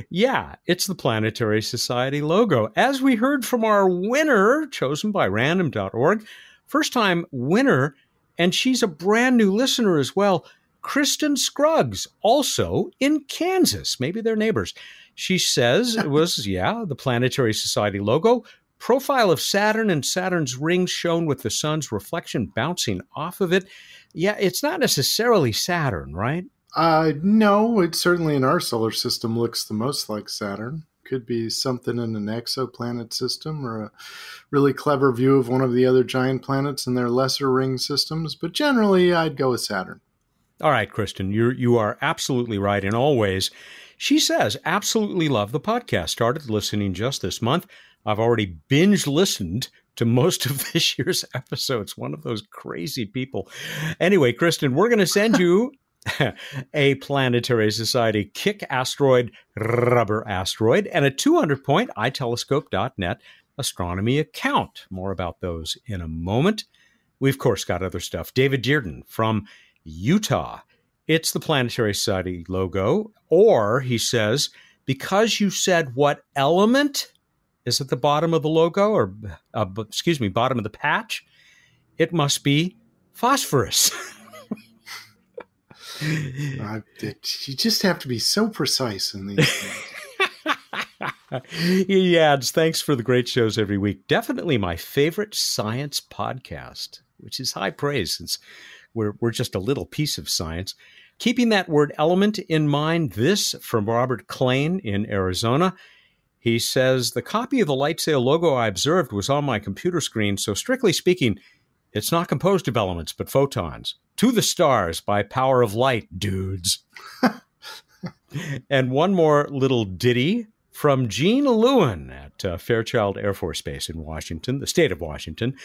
yeah, it's the Planetary Society logo. As we heard from our winner, chosen by random.org, first time winner, and she's a brand new listener as well. Kristen Scruggs, also in Kansas. Maybe they're neighbors. She says it was, <laughs> yeah, the Planetary Society logo, profile of Saturn and Saturn's rings shown with the sun's reflection bouncing off of it. Yeah, it's not necessarily Saturn, right? Uh, no, it certainly in our solar system looks the most like Saturn. Could be something in an exoplanet system or a really clever view of one of the other giant planets in their lesser ring systems, but generally I'd go with Saturn. All right, Kristen, you you are absolutely right in all ways. She says, absolutely love the podcast. Started listening just this month. I've already binge listened to most of <laughs> this year's episodes. One of those crazy people. Anyway, Kristen, we're going to send you <laughs> <laughs> a Planetary Society kick asteroid, rubber asteroid, and a 200 point itelescope.net astronomy account. More about those in a moment. We've, of course, got other stuff. David Dearden from Utah. It's the Planetary Society logo. Or, he says, because you said what element is at the bottom of the logo, or uh, excuse me, bottom of the patch, it must be phosphorus. <laughs> uh, you just have to be so precise in these things. <laughs> he adds, thanks for the great shows every week. Definitely my favorite science podcast, which is high praise since we're, we're just a little piece of science. Keeping that word element in mind, this from Robert Klein in Arizona. He says, The copy of the Lightsail logo I observed was on my computer screen, so strictly speaking, it's not composed of elements, but photons. To the stars by power of light, dudes. and one more little ditty from Gene Lewin at uh, Fairchild Air Force Base in Washington, the state of Washington.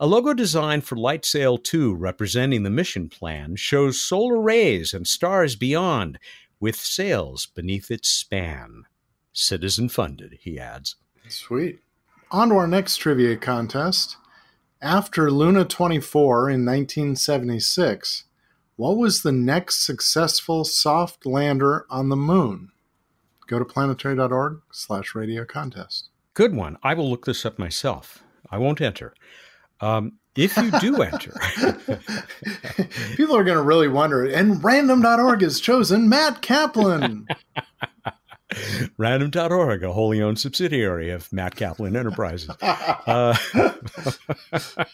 A logo designed for LightSail 2 representing the mission plan shows solar rays and stars beyond with sails beneath its span. Citizen funded, he adds. Sweet. On to our next trivia contest. After Luna 24 in 1976, what was the next successful soft lander on the moon? Go to planetary.org slash radio contest. Good one. I will look this up myself. I won't enter. Um, if you do enter, <laughs> people are going to really wonder. And random.org has chosen Mat Kaplan. Random.org, a wholly owned subsidiary of Mat Kaplan Enterprises. Uh, <laughs>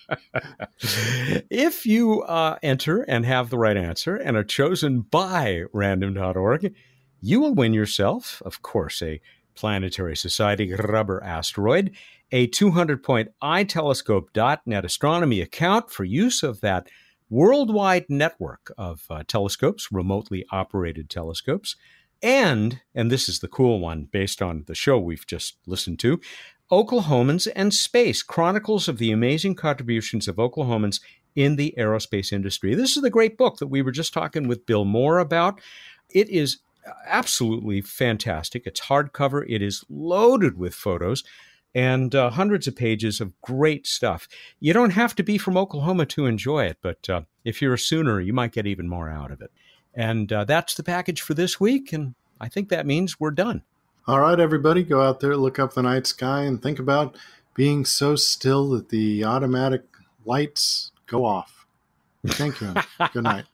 if you uh, enter and have the right answer and are chosen by Random.org, you will win yourself, of course, a Planetary Society rubber asteroid, a 200 point itelescope.net astronomy account for use of that worldwide network of uh, telescopes, remotely operated telescopes and, and this is the cool one based on the show we've just listened to, Oklahomans and Space Chronicles of the Amazing Contributions of Oklahomans in the Aerospace Industry. This is the great book that we were just talking with Bill Moore about. It is absolutely fantastic. It's hardcover, it is loaded with photos and uh, hundreds of pages of great stuff. You don't have to be from Oklahoma to enjoy it, but uh, if you're a Sooner, you might get even more out of it. And uh, that's the package for this week. And I think that means we're done. All right, everybody, go out there, look up the night sky, and think about being so still that the automatic lights go off. Thank you. Good night.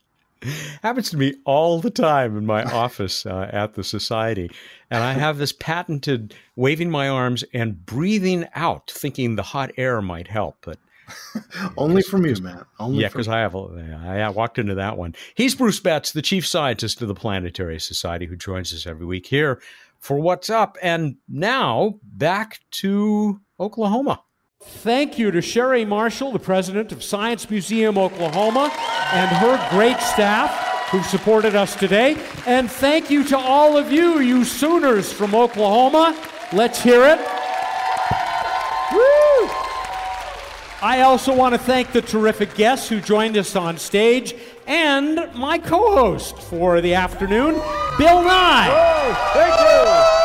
<laughs> Happens to me all the time in my office uh, at the society. And I have this patented waving my arms and breathing out, thinking the hot air might help. But <laughs> Only from you, man. Only yeah, because I have I walked into that one. He's Bruce Betts, the chief scientist of the Planetary Society, who joins us every week here for What's Up. And now back to Oklahoma. Thank you to Sherry Marshall, the president of Science Museum Oklahoma, and her great staff who supported us today. And thank you to all of you, you Sooners from Oklahoma. Let's hear it. Woo! I also want to thank the terrific guests who joined us on stage and my co host for the afternoon, Bill Nye. Thank you.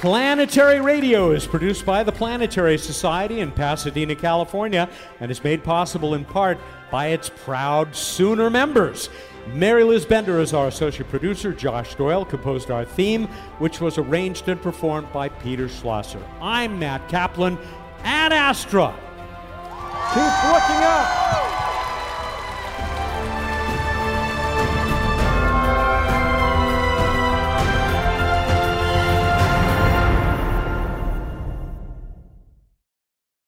Planetary Radio is produced by the Planetary Society in Pasadena, California, and is made possible in part by its proud Sooner members. Mary Liz Bender is our associate producer. Josh Doyle composed our theme, which was arranged and performed by Peter Schlosser. I'm Mat Kaplan ad astra. Keep looking up.